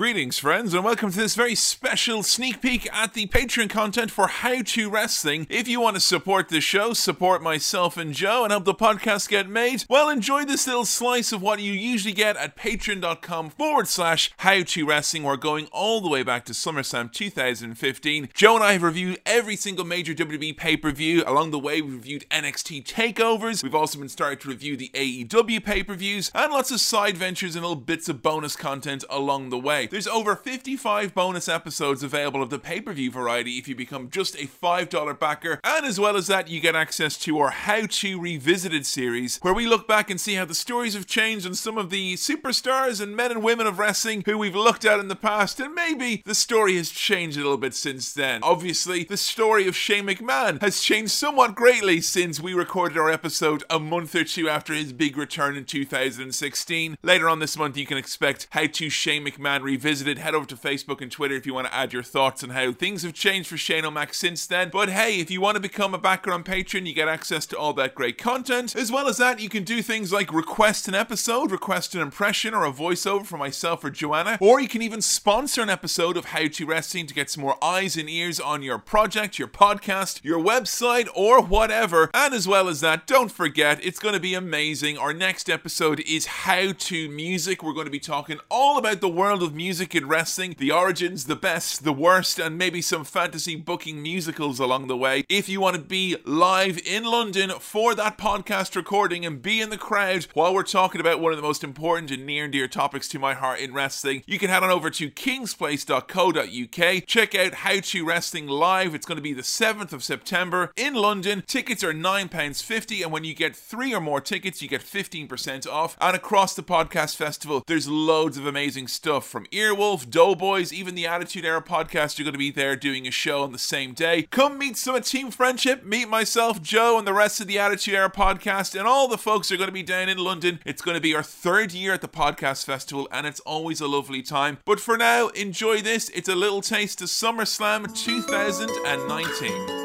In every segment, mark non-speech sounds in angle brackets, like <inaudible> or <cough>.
Greetings, friends, and welcome to this very special sneak peek at the Patreon content for How to Wrestling. If you want to support the show, support myself and Joe, and help the podcast get made, well, enjoy this little slice of what you usually get at patreon.com forward slash How to Wrestling. We're going all the way back to SummerSlam 2015. Joe and I have reviewed every single major WWE pay per view. Along the way, we've reviewed NXT takeovers. We've also been starting to review the AEW pay per views, and lots of side ventures and little bits of bonus content along the way. There's over 55 bonus episodes available of the pay per view variety if you become just a $5 backer. And as well as that, you get access to our How to Revisited series, where we look back and see how the stories have changed and some of the superstars and men and women of wrestling who we've looked at in the past, and maybe the story has changed a little bit since then. Obviously, the story of Shane McMahon has changed somewhat greatly since we recorded our episode a month or two after his big return in 2016. Later on this month, you can expect How to Shane McMahon Revisited. Visited, head over to Facebook and Twitter if you want to add your thoughts on how things have changed for Shane O'Mac since then. But hey, if you want to become a backer on Patreon, you get access to all that great content. As well as that, you can do things like request an episode, request an impression or a voiceover for myself or Joanna, or you can even sponsor an episode of How to Wrestling to get some more eyes and ears on your project, your podcast, your website, or whatever. And as well as that, don't forget, it's going to be amazing. Our next episode is How to Music. We're going to be talking all about the world of music in wrestling, the origins, the best, the worst, and maybe some fantasy booking musicals along the way. If you want to be live in London for that podcast recording and be in the crowd while we're talking about one of the most important and near and dear topics to my heart in wrestling, you can head on over to kingsplace.co.uk. Check out How to Wrestling Live. It's going to be the 7th of September in London. Tickets are £9.50, and when you get three or more tickets, you get 15% off. And across the podcast festival, there's loads of amazing stuff from Earwolf, Doughboys, even the Attitude Era podcast are going to be there doing a show on the same day. Come meet some of Team Friendship, meet myself, Joe, and the rest of the Attitude Era podcast, and all the folks are going to be down in London. It's going to be our third year at the podcast festival, and it's always a lovely time. But for now, enjoy this. It's a little taste of SummerSlam 2019.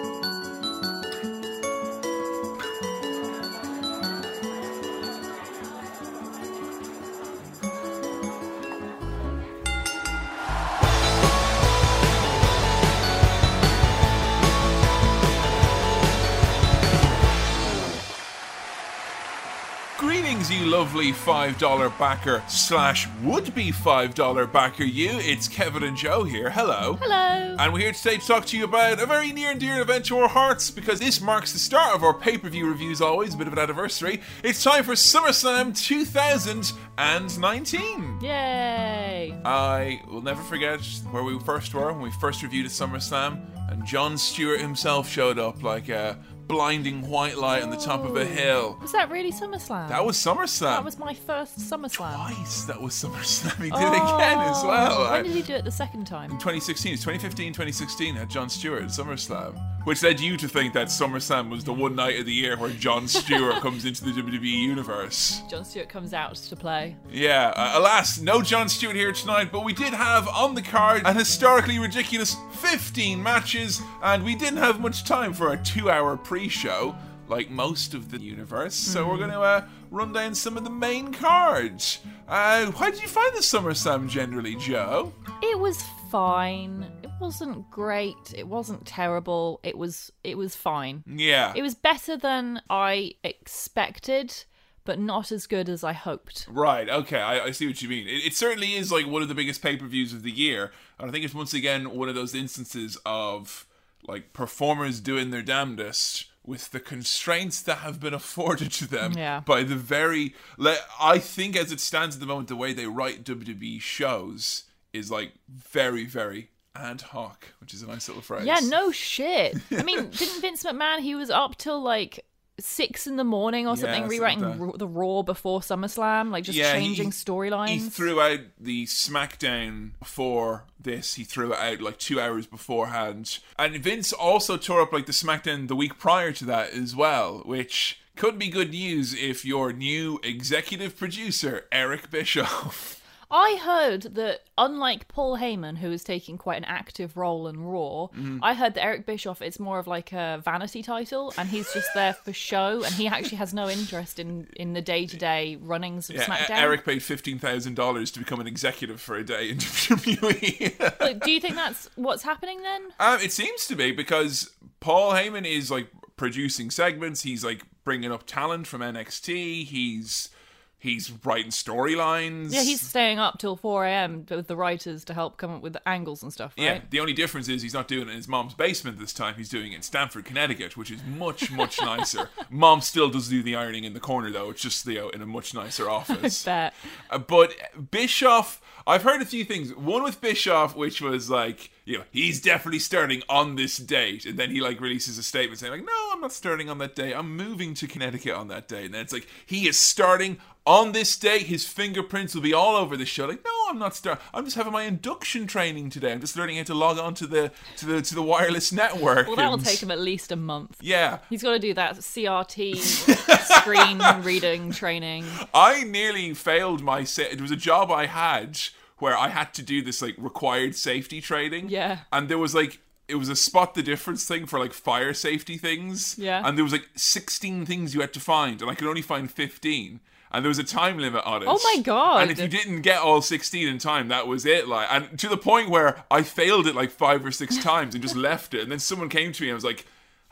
Lovely $5 backer slash would be $5 backer, you. It's Kevin and Joe here. Hello. Hello. And we're here today to talk to you about a very near and dear event to our hearts because this marks the start of our pay per view reviews, always a bit of an anniversary. It's time for SummerSlam 2019. Yay. I will never forget where we first were when we first reviewed a SummerSlam, and Jon Stewart himself showed up like a blinding white light on the top of a hill. Was that really SummerSlam? That was SummerSlam. That was my first SummerSlam. twice. That was SummerSlam. <laughs> He did it again as well. Oh, When did he do it the second time? In 2016, it's 2015, 2016 had Jon Stewart at SummerSlam, which led you to think that SummerSlam was the one night of the year where Jon <laughs> Stewart comes into the WWE universe. Jon Stewart comes out to play. Yeah, uh, alas, no Jon Stewart here tonight, but we did have on the card an historically ridiculous 15 matches, and we didn't have much time for a two hour pre show. Like most of the universe, so we're going to uh, run down some of the main cards. Uh, how did you find the SummerSlam generally, Joe? It was fine. It wasn't great. It wasn't terrible. It was it was fine. Yeah. It was better than I expected, but not as good as I hoped. Right. Okay. I, I see what you mean. It, it certainly is like one of the biggest pay per views of the year, and I think it's once again one of those instances of like performers doing their damnedest with the constraints that have been afforded to them Yeah. by the very. Like, I think as it stands at the moment, the way they write WWE shows is like very, very ad hoc, which is a nice little phrase. Yeah, no shit. <laughs> I mean, didn't Vince McMahon? He was up till like six in the morning or something, something rewriting the Raw before SummerSlam, like just Yeah, changing storylines. He threw out the SmackDown for this. He threw it out like two hours beforehand. And Vince also tore up like the SmackDown the week prior to that as well, which could be good news if your new executive producer, Eric Bischoff. <laughs> I heard that unlike Paul Heyman, who is taking quite an active role in Raw, Mm-hmm. I heard that Eric Bischoff it's more of like a vanity title, and he's just there for show, and he actually has no interest in in the day to day runnings of Yeah, SmackDown. Eric paid fifteen thousand dollars to become an executive for a day <laughs> in WWE. But do you think that's what's happening then? um, it seems to be because Paul Heyman is like producing segments. He's like bringing up talent from NXT. He's he's writing storylines. Yeah, he's staying up till 4 a.m. with the writers to help come up with the angles and stuff, right? Yeah, the only difference is he's not doing it in his mom's basement this time. He's doing it in Stamford, Connecticut, which is much, much <laughs> nicer. Mom still does do the ironing in the corner, though. It's just you know, in a much nicer <laughs> office. Bet. Uh, but Bischoff, I've heard a few things. One with Bischoff, which was like, you know, he's definitely starting on this date, and then he like releases a statement saying like, no, I'm not starting on that day. I'm moving to Connecticut on that day, and then it's like he is starting on this day. His fingerprints will be all over the show. Like, no, I'm not starting. I'm just having my induction training today. I'm just learning how to log on to the to the to the wireless network. Well, that will and- take him at least a month. Yeah, He's got to do that CRT <laughs> screen reading training. I nearly failed my. Sa- it was a job I had where I had to do this like required safety training. Yeah. and there was like it was a spot the difference thing for like fire safety things. Yeah. and there was like sixteen things you had to find, and I could only find fifteen. And there was a time limit on it. Oh my God. And if you didn't get all sixteen in time, that was it. Like, and to the point where I failed it like five or six <laughs> times and just left it. And then someone came to me and was like,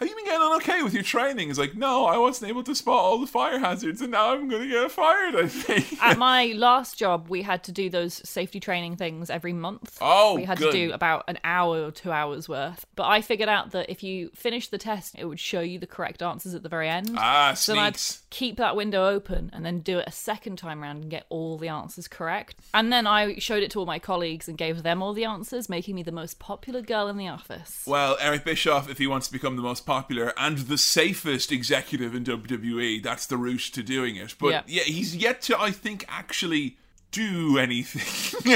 have you been getting on okay with your training? It's like, no, I wasn't able to spot all the fire hazards, and now I'm going to get fired. I think. At <laughs> my last job, we had to do those safety training things every month. Oh, we had good. to do about an hour or two hours worth. But I figured out that if you finish the test, it would show you the correct answers at the very end. Ah, so then I'd keep that window open and then do it a second time round and get all the answers correct. And then I showed it to all my colleagues and gave them all the answers, making me the most popular girl in the office. Well, Eric Bischoff, if he wants to become the most popular and the safest executive in WWE, that's the route to doing it. But Yeah. yeah, he's yet to, I think, actually do anything. <laughs>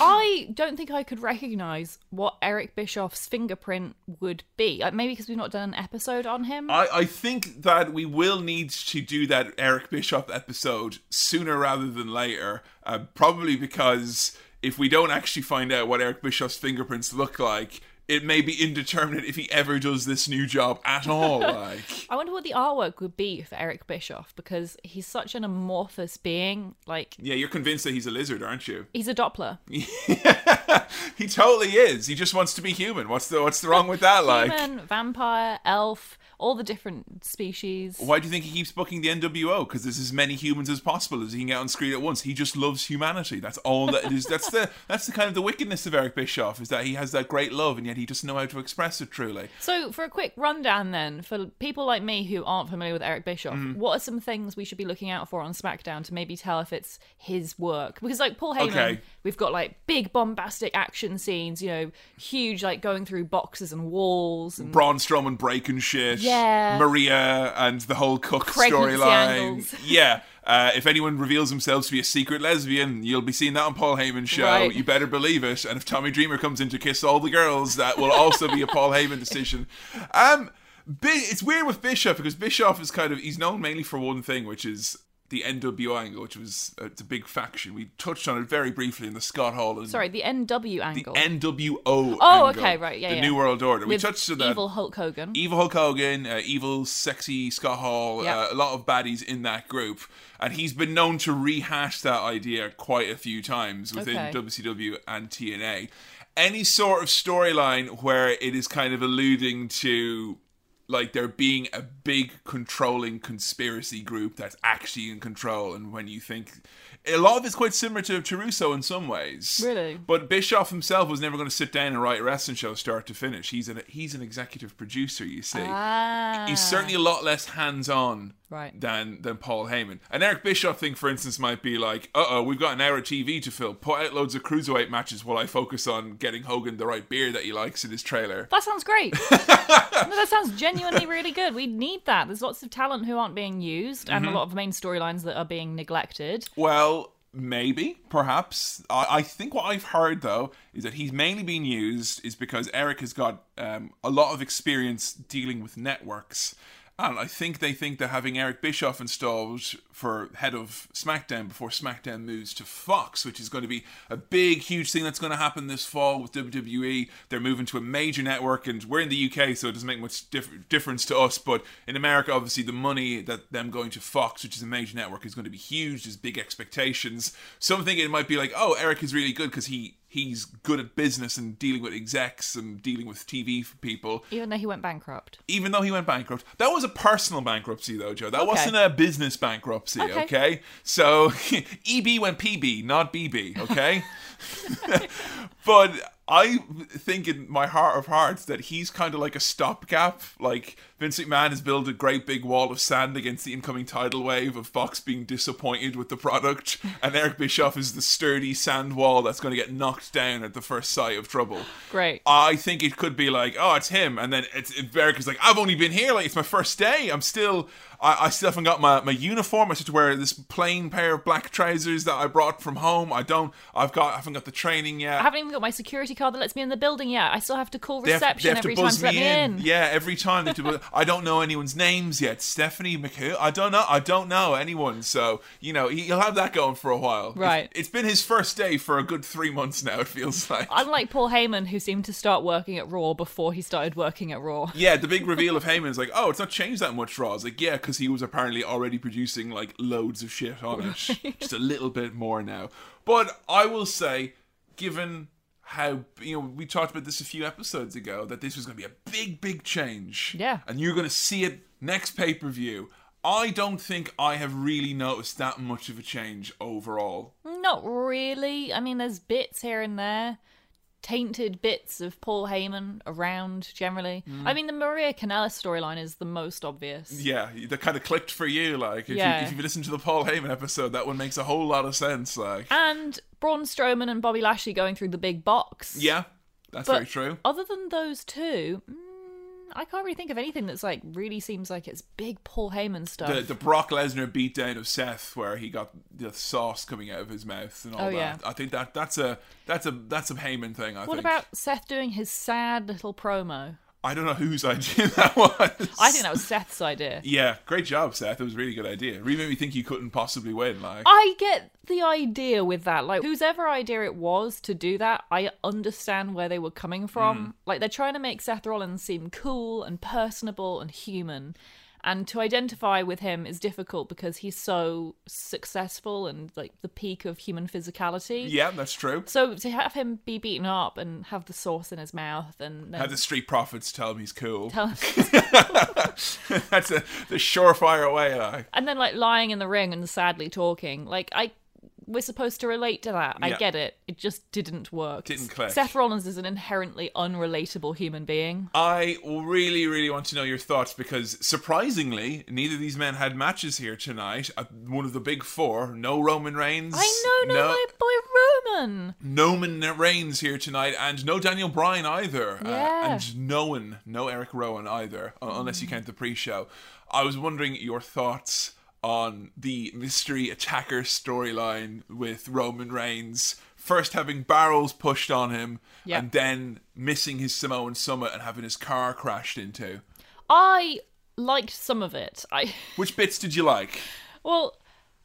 I don't think I could recognize what Eric Bischoff's fingerprint would be. Uh, Maybe because we've not done an episode on him. I, I think that we will need to do that Eric Bischoff episode sooner rather than later. Uh, probably because if we don't actually find out what Eric Bischoff's fingerprints look like, it may be indeterminate if he ever does this new job at all. <laughs> Like, I wonder what the artwork would be for Eric Bischoff because he's such an amorphous being. Like, yeah, you're convinced that he's a lizard, aren't you? he's a Doppler. <laughs> he totally is. He just wants to be human. What's the what's the wrong with that? Like, Human, vampire, elf, all the different species. why do you think he keeps booking the NWO? Because there's as many humans as possible as he can get on screen at once. He just loves humanity. That's all that it is. That's the <laughs> that's the kind of the wickedness of Eric Bischoff is that he has that great love and yet he doesn't know how to express it truly. So, for a quick rundown, then, for people like me who aren't familiar with Eric Bischoff, Mm-hmm. what are some things we should be looking out for on SmackDown to maybe tell if it's his work? Because, like Paul Heyman, Okay. we've got like big bombastic action scenes, you know, huge like going through boxes and walls, and Braun Strowman breaking shit. Yeah. Maria and the whole Cook storyline. <laughs> Yeah. Uh, if anyone reveals themselves to be a secret lesbian, you'll be seeing that on Paul Heyman's show. Right. You better believe it. And if Tommy Dreamer comes in to kiss all the girls, that will also be a Paul Heyman decision. Um, it's weird with Bischoff because Bischoff is kind of he's known mainly for one thing, which is the NWO angle, which was uh, it's a big faction. We touched on it very briefly in the Scott Hall and sorry, the NW angle, the angle. NWO. Oh, angle, okay, right, yeah, the yeah. New World Order. we touched on that. evil Hulk Hogan. Evil Hulk Hogan, uh, evil, sexy Scott Hall, Yeah. uh, a lot of baddies in that group. And he's been known to rehash that idea quite a few times within Okay. WCW and TNA. Any sort of storyline where it is kind of alluding to like there being a big controlling conspiracy group that's actually in control and when you think a lot of it's quite similar to, to Russo in some ways. Really? But Bischoff himself was never going to sit down and write a wrestling show start to finish. He's an he's an executive producer, you see. ah, He's certainly a lot less hands on Right. than than Paul Heyman. An Eric Bischoff thing, for instance, might be like, uh oh, we've got an hour of TV to fill. Put out loads of cruiserweight matches while I focus on getting Hogan the right beer that he likes in his trailer. That sounds great. <laughs> no, that sounds genuinely really good. We need that. There's lots of talent who aren't being used, and Mm-hmm. a lot of main storylines that are being neglected. Well, maybe, perhaps. I, I think what I've heard though is that he's mainly being used is because Eric has got um, a lot of experience dealing with networks. And I think they think that having Eric Bischoff installed for head of SmackDown before SmackDown moves to Fox, which is going to be a big, huge thing that's going to happen this fall with WWE. They're moving to a major network, and we're in the UK, so it doesn't make much diff- difference to us. But in America, obviously, the money that them going to Fox, which is a major network, is going to be huge. There's big expectations. Some think it might be like, oh, Eric is really good because he he's good at business and dealing with execs and dealing with TV for people. Even though he went bankrupt. Even though he went bankrupt, that was a personal bankruptcy, though, Joe. That Okay. wasn't a business bankruptcy. Okay. Okay, so <laughs> EB went PB, not BB. Okay, <laughs> <laughs> but I think in my heart of hearts that he's kind of like a stopgap. Like Vince McMahon has built a great big wall of sand against the incoming tidal wave of Fox being disappointed with the product, and <laughs> Eric Bischoff is the sturdy sand wall that's going to get knocked down at the first sight of trouble. Great. I think it could be like, oh, it's him, and then it's Eric is like, I've only been here, like it's my first day. I'm still, I, I still haven't got my, my uniform. I still wear this plain pair of black trousers that I brought from home. I don't, I've got, I haven't got the training yet. I haven't even got my security card that lets me in the building yet. I still have to call They have- reception they have every to time to let me in. Yeah, every time they buzz- <laughs> I don't know anyone's names yet. Stephanie McHugh. I don't know. I don't know anyone. So you know, he- he'll have that going for a while. Right. It's, it's been his first day for a good three months now. It feels <laughs> like. Unlike Paul Heyman, who seemed to start working at Raw before he started working at Raw. Yeah, the big <laughs> reveal of Heyman is like, oh, it's not changed that much, Raw. It's like, yeah, because he was apparently already producing like loads of shit on it, <laughs> just a little bit more now. But I will say, given how you know we talked about this a few episodes ago, that this was going to be a big, big change. Yeah. and you're going to see it next pay per view. I don't think I have really noticed that much of a change overall. Not really. I mean, there's bits here and there, tainted bits of Paul Heyman around generally. Mm. I mean, the Maria Kanellis storyline is the most obvious. Yeah, that kind of clicked for you. Like, if, Yeah. you, if you listen to the Paul Heyman episode, that one makes a whole lot of sense. Like, And Braun Strowman and Bobby Lashley going through the big box. yeah, that's But very true. Other than those two, mm, I can't really think of anything that's like really seems like it's big Paul Heyman stuff. the the Brock Lesnar beatdown of Seth, where he got the sauce coming out of his mouth and all Oh, that. yeah. I think that that's a that's a that's a Heyman thing. I what think. about Seth doing his sad little promo? I don't know whose <laughs> idea that was. I think that was Seth's idea. Yeah, great job, Seth. It was a really good idea. Really made me think you couldn't possibly win. Like, I get the idea with that. Like, whosever idea it was to do that, I understand where they were coming from. Mm. Like, they're trying to make Seth Rollins seem cool and personable and human. And to identify with him is difficult because he's so successful and like the peak of human physicality. yeah, that's true. So to have him be beaten up and have the sauce in his mouth and then Had the Street Profits tell him he's cool. tell <laughs> that's a, the surefire way. Like, and then like lying in the ring and sadly talking, like I we're supposed to relate to that. I Yeah. get it. It just didn't work. Didn't click. Seth Rollins is an inherently unrelatable human being. I really, really want to know your thoughts because surprisingly, neither of these men had matches here tonight. Uh, One of the big four, no Roman Reigns. I know, no, my boy Roman. Noman Reigns here tonight, and no Daniel Bryan either. Uh, Yeah. and no one, no Eric Rowan either, uh, unless you count the pre show. I was wondering your thoughts on the mystery attacker storyline with Roman Reigns. First having barrels pushed on him, Yeah. and then missing his Samoan summit and having his car crashed into. I liked some of it. I <laughs> Which bits did you like? well,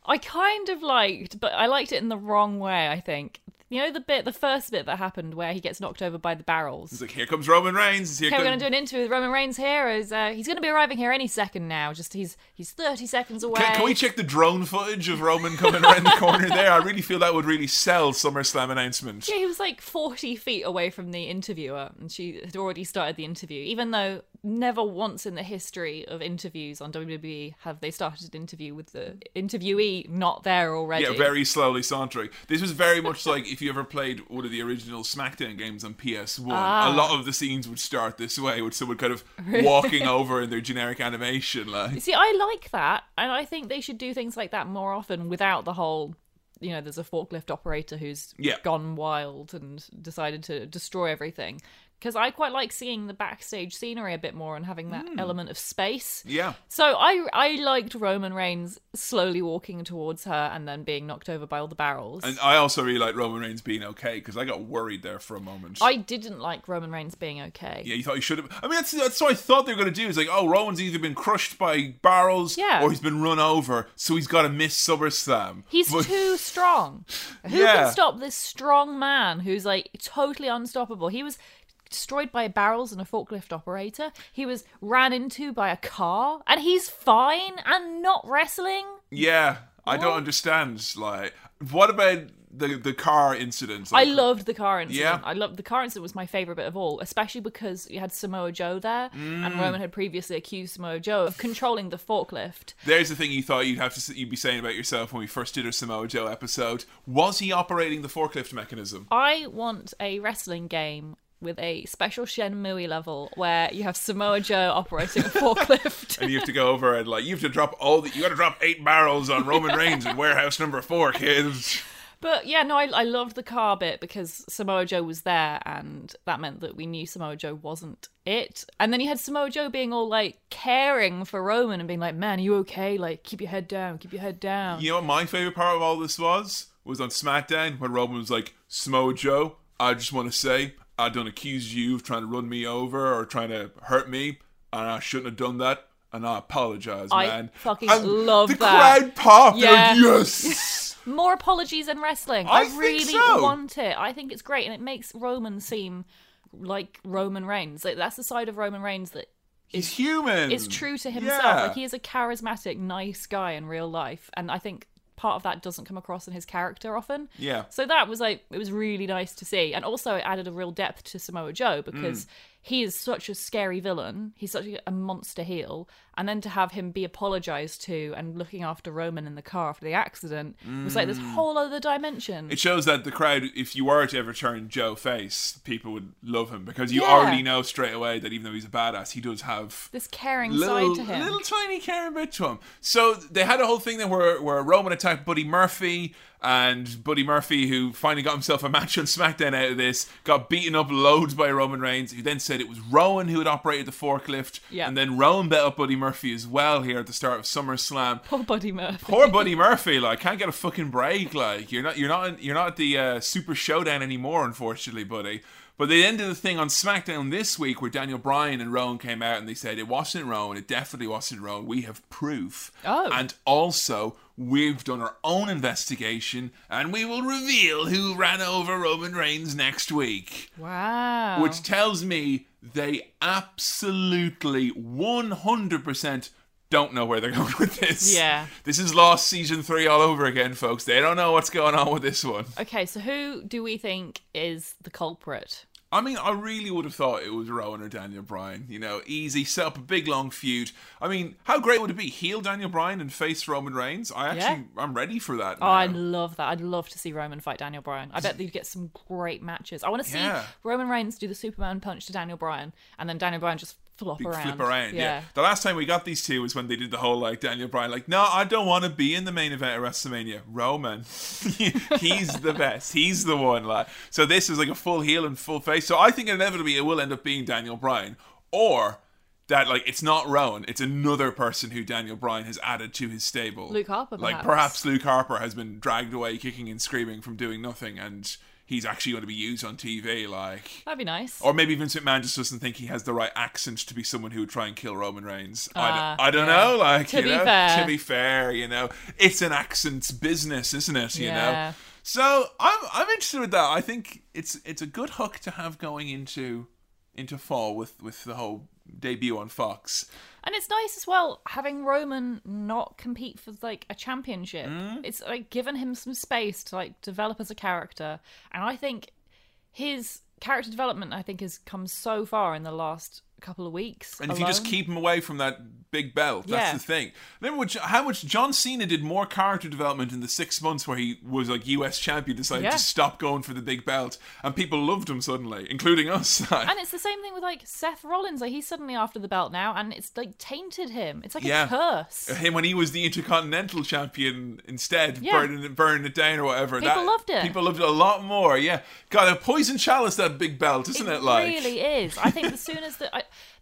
I kind of liked, but I liked it in the wrong way. I think you know the bit, the first bit that happened where he gets knocked over by the barrels. It's like, here comes Roman Reigns. Here Okay, we're going to do an interview with Roman Reigns here. Is uh, he's going to be arriving here any second now? Just he's he's thirty seconds away. Can, can we check the drone footage of Roman coming around the corner <laughs> there? I really feel that would really sell SummerSlam announcement. Yeah, he was like forty feet away from the interviewer, and she had already started the interview. Even though never once in the history of interviews on WWE have they started an interview with the interviewee not there already. Yeah, very slowly sauntering. This was very much like if you ever played one of the original SmackDown games on PS1. Ah. A lot of the scenes would start this way, with someone kind of <laughs> walking over in their generic animation. Like, See, I like that, and I think they should do things like that more often without the whole. You know, there's a forklift operator who's Yeah. gone wild and decided to destroy everything. Because I quite like seeing the backstage scenery a bit more and having that Hmm. element of space. Yeah. So I I liked Roman Reigns slowly walking towards her and then being knocked over by all the barrels. And I also really like Roman Reigns being okay because I got worried there for a moment. I didn't like Roman Reigns being okay. yeah, you thought he should have. I mean, that's, that's what I thought they were going to do. Is like, oh, Roman's either been crushed by barrels Yeah. or he's been run over, so he's got to miss SummerSlam. He's But- too strong. <laughs> Who Yeah. can stop this strong man who's like totally unstoppable? He was destroyed by barrels and a forklift operator. He was ran into by a car, and he's fine and not wrestling. Yeah, I don't understand. Like, what about the the car incident? I loved the car incident. Yeah. I loved the car incident was my favorite bit of all, especially because you had Samoa Joe there, Mm. and Roman had previously accused Samoa Joe of controlling the forklift. There's the thing you thought you'd have to you'd be saying about yourself when we first did our Samoa Joe episode. Was he operating the forklift mechanism? I want a wrestling game with a special Shenmue level where you have Samoa Joe operating a forklift. <laughs> and you have to go over and like you have to drop all the you got to drop eight barrels on Roman Reigns in warehouse number four, kids. But yeah, no, I, I loved the car bit because Samoa Joe was there, and that meant that we knew Samoa Joe wasn't it. And then you had Samoa Joe being all like caring for Roman and being like, "Man, are you okay? Like, keep your head down, keep your head down." You know what my favorite part of all this was? Was on SmackDown when Roman was like, Samoa Joe, I just want to say I don't accuse you of trying to run me over or trying to hurt me, and I shouldn't have done that. And I apologize, man. I man. fucking and love the that. crowd popped. Yeah. Like, yes. <laughs> More apologies in wrestling. I I, really so. want it. I think it's great, and it makes Roman seem like Roman Reigns. Like that's the side of Roman Reigns that He's human. is true to himself. Yeah. Like he is a charismatic, nice guy in real life, and I think part of that doesn't come across in his character often. Yeah. So that was like it was really nice to see, and also it added a real depth to Samoa Joe because Mm. he is such a scary villain. He's such a monster heel, and then to have him be apologized to and looking after Roman in the car after the accident was like this whole other dimension. Mm. It shows that the crowd, if you were to ever turn Joe face, people would love him because you Yeah. already know straight away that even though he's a badass, he does have this caring little, side to him. little tiny caring bit to him. So they had a whole thing there where, where Roman attacked Buddy Murphy, and Buddy Murphy, who finally got himself a match on SmackDown out of this, got beaten up loads by Roman Reigns, who then said it was Rowan who had operated the forklift, Yeah. and then Rowan bet up Buddy Murphy as well here at the start of SummerSlam. <laughs> Poor Buddy Murphy. Poor Buddy Murphy, like can't get a fucking break. Like you're not, you're not, you're not at the uh, Super Showdown anymore, unfortunately, buddy. But they ended the thing on SmackDown this week where Daniel Bryan and Rowan came out and they said it wasn't Rowan, it definitely wasn't Rowan. We have proof. Oh. And also, we've done our own investigation and we will reveal who ran over Roman Reigns next week. Wow. Which tells me they absolutely 100% don't know where they're <laughs> going with this. Yeah. This is Lost Season 3 all over again, folks. They don't know what's going on with this one. Okay, so who do we think is the culprit? I mean, I really would have thought it was Rowan or Daniel Bryan. You know, easy, set up a big long feud. I mean, how great would it be? Heel Daniel Bryan and face Roman Reigns? I actually, I'm ready for that. Oh, now. I'd love that. I'd love to see Roman fight Daniel Bryan. I bet they'd get some great matches. I want to see Yeah. Roman Reigns do the Superman punch to Daniel Bryan, and then Daniel Bryan just flop around. flip around. Yeah. The last time we got these two was when they did the whole like Daniel Bryan, like, no, I don't want to be in the main event of WrestleMania. Roman, <laughs> he's the best. He's the one. Like, so this is like a full heel and full face. So I think inevitably it will end up being Daniel Bryan, or that like it's not Rowan, it's another person who Daniel Bryan has added to his stable. Luke Harper, like perhaps. perhaps Luke Harper has been dragged away, kicking and screaming from doing nothing, and. He's actually going to be used on TV, like That'd be nice. or maybe Vince McMahon just doesn't think he has the right accent to be someone who would try and kill Roman Reigns. I don't, ah, I don't yeah. know. Like, To you be know, fair. to be fair, you know, it's an accent's business, isn't it? You Yeah. know. So I'm I'm interested with that. I think it's it's a good hook to have going into into fall with with the whole debut on Fox. And it's nice as well having Roman not compete for like a championship. Mm. It's like given him some space to like develop as a character. And I think his character development I think has come so far in the last a couple of weeks. And if you just keep him away from that big belt, that's Yeah. the thing. Remember what, how much John Cena did more character development in the six months where he was like US champion, decided Yeah. to stop going for the big belt, and people loved him suddenly, including us. <laughs> And it's the same thing with like Seth Rollins. Like he's suddenly after the belt now, and it's like tainted him. It's like Yeah. a curse. Uh, him when he was the Intercontinental Champion instead, Yeah. burning, it- burning it down or whatever. People loved it. People loved it a lot more. Yeah, God, a poison chalice that big belt, isn't it? like really is. I think as soon as the,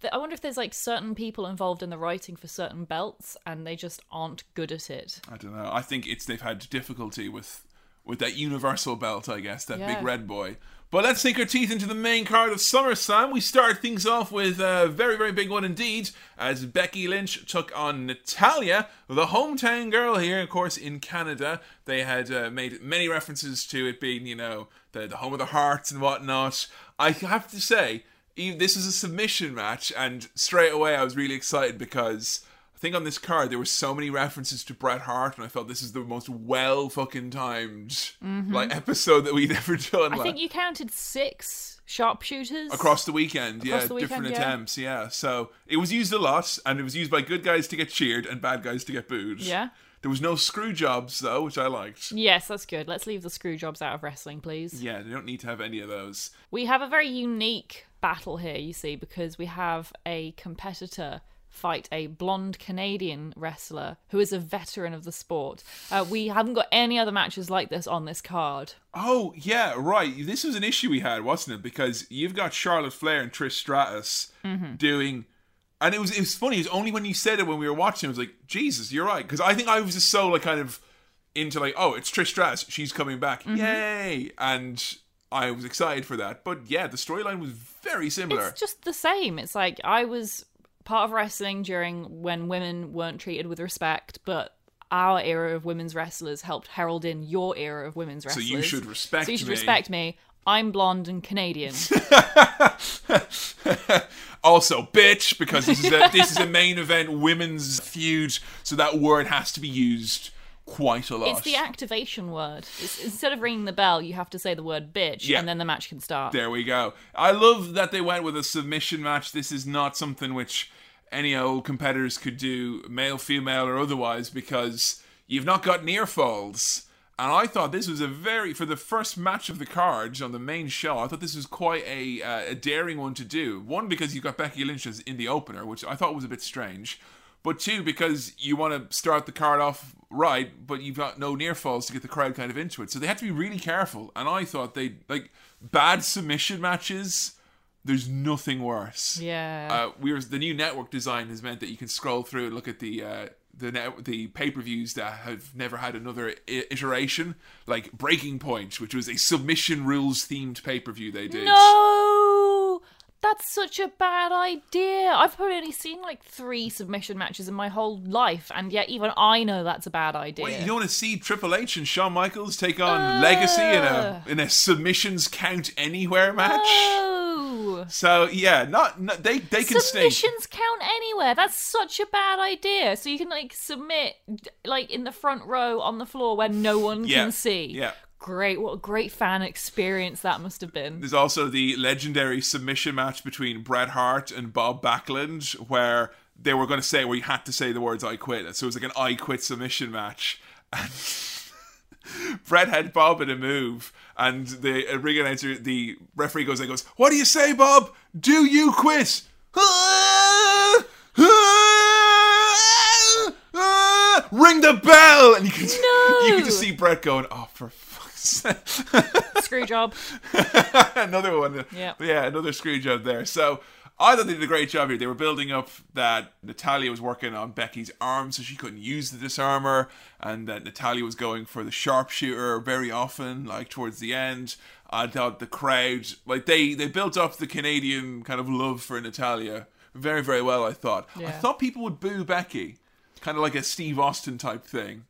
I, I wonder if there's like certain people involved in the writing for certain belts, and they just aren't good at it. I don't know. I think it's they've had difficulty with with that universal belt, I guess, that Yeah. big red boy. But let's sink our teeth into the main card of SummerSlam. We start things off with a very, very big one indeed, as Becky Lynch took on Natalya, the hometown girl here, of course, in Canada. They had uh, made many references to it being, you know, the, the home of the hearts and whatnot. I have to say, this is a submission match, and straight away I was really excited because I think on this card there were so many references to Bret Hart, and I felt this is the most well fucking timed like episode that we'd <laughs> ever done. Mm-hmm. I like, think you counted six sharpshooters across the weekend, yeah, the weekend, different yeah. attempts, yeah. So it was used a lot, and it was used by good guys to get cheered and bad guys to get booed. Yeah. There was no screw jobs though, which I liked. Yes, that's good. Let's leave the screw jobs out of wrestling, please. Yeah, they don't need to have any of those. We have a very unique battle here, you see, because we have a competitor fight a blonde Canadian wrestler who is a veteran of the sport. Uh, we haven't got any other matches like this on this card. Oh yeah, right. This was an issue we had, wasn't it? Because you've got Charlotte Flair and Trish Stratus Mm-hmm. doing, and it was it was funny. It was only when you said it when we were watching. I was like, Jesus, you're right. Because I think I was just so like kind of into like, oh, it's Trish Stratus. She's coming back. Mm-hmm. Yay! And I was excited for that. But yeah, the storyline was very similar. It's just the same. It's like I was part of wrestling during when women weren't treated with respect, but our era of women's wrestlers helped herald in your era of women's so you should respect So you should me. respect me. I'm blonde and Canadian. <laughs> also, bitch, because this is a, this is a main event women's feud, so that word has to be used quite a lot. It's the activation word. It's, instead of ringing the bell, you have to say the word bitch, Yeah. and then the match can start. There we go. I love that they went with a submission match. This is not something which any old competitors could do, male, female, or otherwise, because you've not got near falls. And I thought this was a very, for the first match of the cards on the main show, I thought this was quite a, uh, a daring one to do. One, because you've got Becky Lynch in the opener, which I thought was a bit strange. But two, because you want to start the card off right, but you've got no near falls to get the crowd kind of into it. So they had to be really careful. And I thought they, like, bad submission matches, there's nothing worse. Yeah. Uh, we were, the new network design has meant that you can scroll through and look at the uh, the net, the pay per views that have never had another I- iteration, like Breaking Point, which was a submission rules themed pay per view they did. no! That's such a bad idea. I've probably only seen like three submission matches in my whole life, and yet even I know that's a bad idea. Wait, you don't want to see Triple H and Shawn Michaels take on uh. Legacy in a in a submissions count anywhere match? No! So yeah, not, not they they can stay. Submissions count anywhere. That's such a bad idea. So you can like submit like in the front row on the floor where no one Yeah, can see. yeah. Great. What a great fan experience that must have been. There's also the legendary submission match between Bret Hart and Bob Backlund, where they were going to say where you had to say the words "I quit." So it was like an "I quit" submission match. And <laughs> Bret had Bob in a move, and the uh, ring announcer, the referee goes, "He goes, what do you say, Bob? Do you quit?" <laughs> Ring the bell, and you can you can just see Bret going, "Oh, for <laughs> Screw job. <laughs> another one. Yeah. Yeah, another screw job there. So I thought they did a great job here. They were building up that Natalya was working on Becky's arm so she couldn't use the disarmer, and that Natalya was going for the sharpshooter very often, like towards the end. I thought the crowd, like they they built up the Canadian kind of love for Natalya very very well. I thought. I thought people would boo Becky, kind of like a Steve Austin type thing.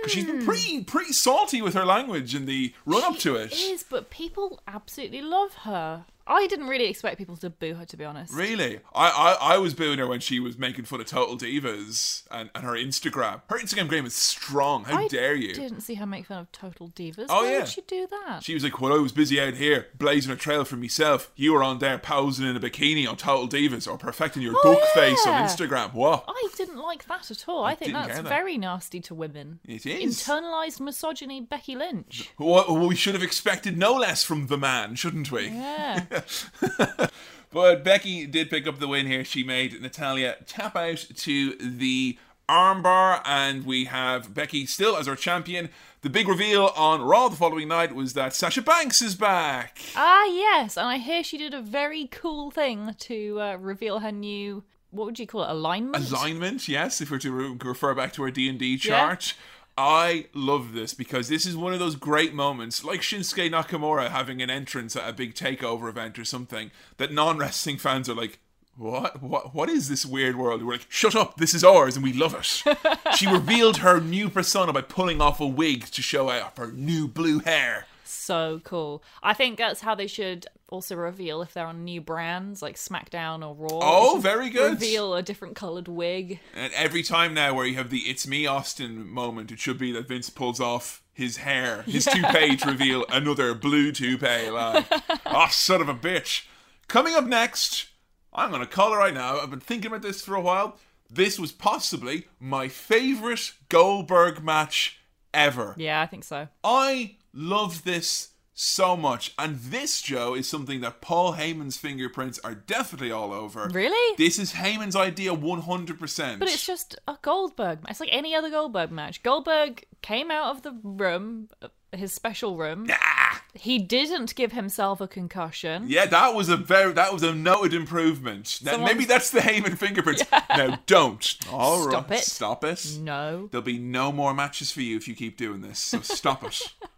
Because she's been hmm. pretty pretty salty with her language in the run up to it. Is but people absolutely love her. I didn't really expect people to boo her, to be honest. Really? I, I, I was booing her when she was making fun of Total Divas and, and her Instagram. Her Instagram game is strong. How I dare you? I didn't see her make fun of Total Divas. Oh, Why yeah. would she do that? She was like, "Well, I was busy out here blazing a trail for myself. You were on there posing in a bikini on Total Divas or perfecting your Oh, duck face on. Instagram. What? I didn't like that at all. I, think that's get that. very nasty to women. It is. Internalized misogyny, Becky Lynch. What, we should have expected no less from the man, shouldn't we? Yeah. <laughs> <laughs> But Becky did pick up the win here. She made Natalya tap out to the armbar, and we have Becky still as our champion. The big reveal on Raw the following night was that Sasha Banks is back. ah, yes. And I hear she did a very cool thing to uh, reveal her new, what would you call it, alignment? alignment yes if we're to re- refer back to our d&d chart i love this because this is one of those great moments like shinsuke nakamura having an entrance at a big takeover event or something that non-wrestling fans are like what? What? What is this weird world? We're like shut up this is ours and we love it. <laughs> She revealed her new persona by pulling off a wig to show off her new blue hair so cool. I think that's how they should also reveal if they're on new brands like SmackDown or Raw. Oh, very good. Reveal a different coloured wig. And every time now where you have the "It's me, Austin" moment, it should be that Vince pulls off his hair, his toupee to <laughs> reveal another blue toupee. Like, oh, son of a bitch! Coming up next, I'm gonna call it right now. I've been thinking about this for a while. This was possibly my favorite Goldberg match ever. Yeah, I think so. I love this so much. And this, Joe, is something that Paul Heyman's fingerprints are definitely all over. Really? This is Heyman's idea 100%. But it's just a Goldberg. It's like any other Goldberg match. Goldberg came out of the room, uh, his special room. Ah! He didn't give himself a concussion. Yeah, that was a very that was a noted improvement. Someone's- maybe that's the Heyman fingerprints. <laughs> Now don't. All right, Stop it. Stop it. No. There'll be no more matches for you if you keep doing this. So stop it. <laughs>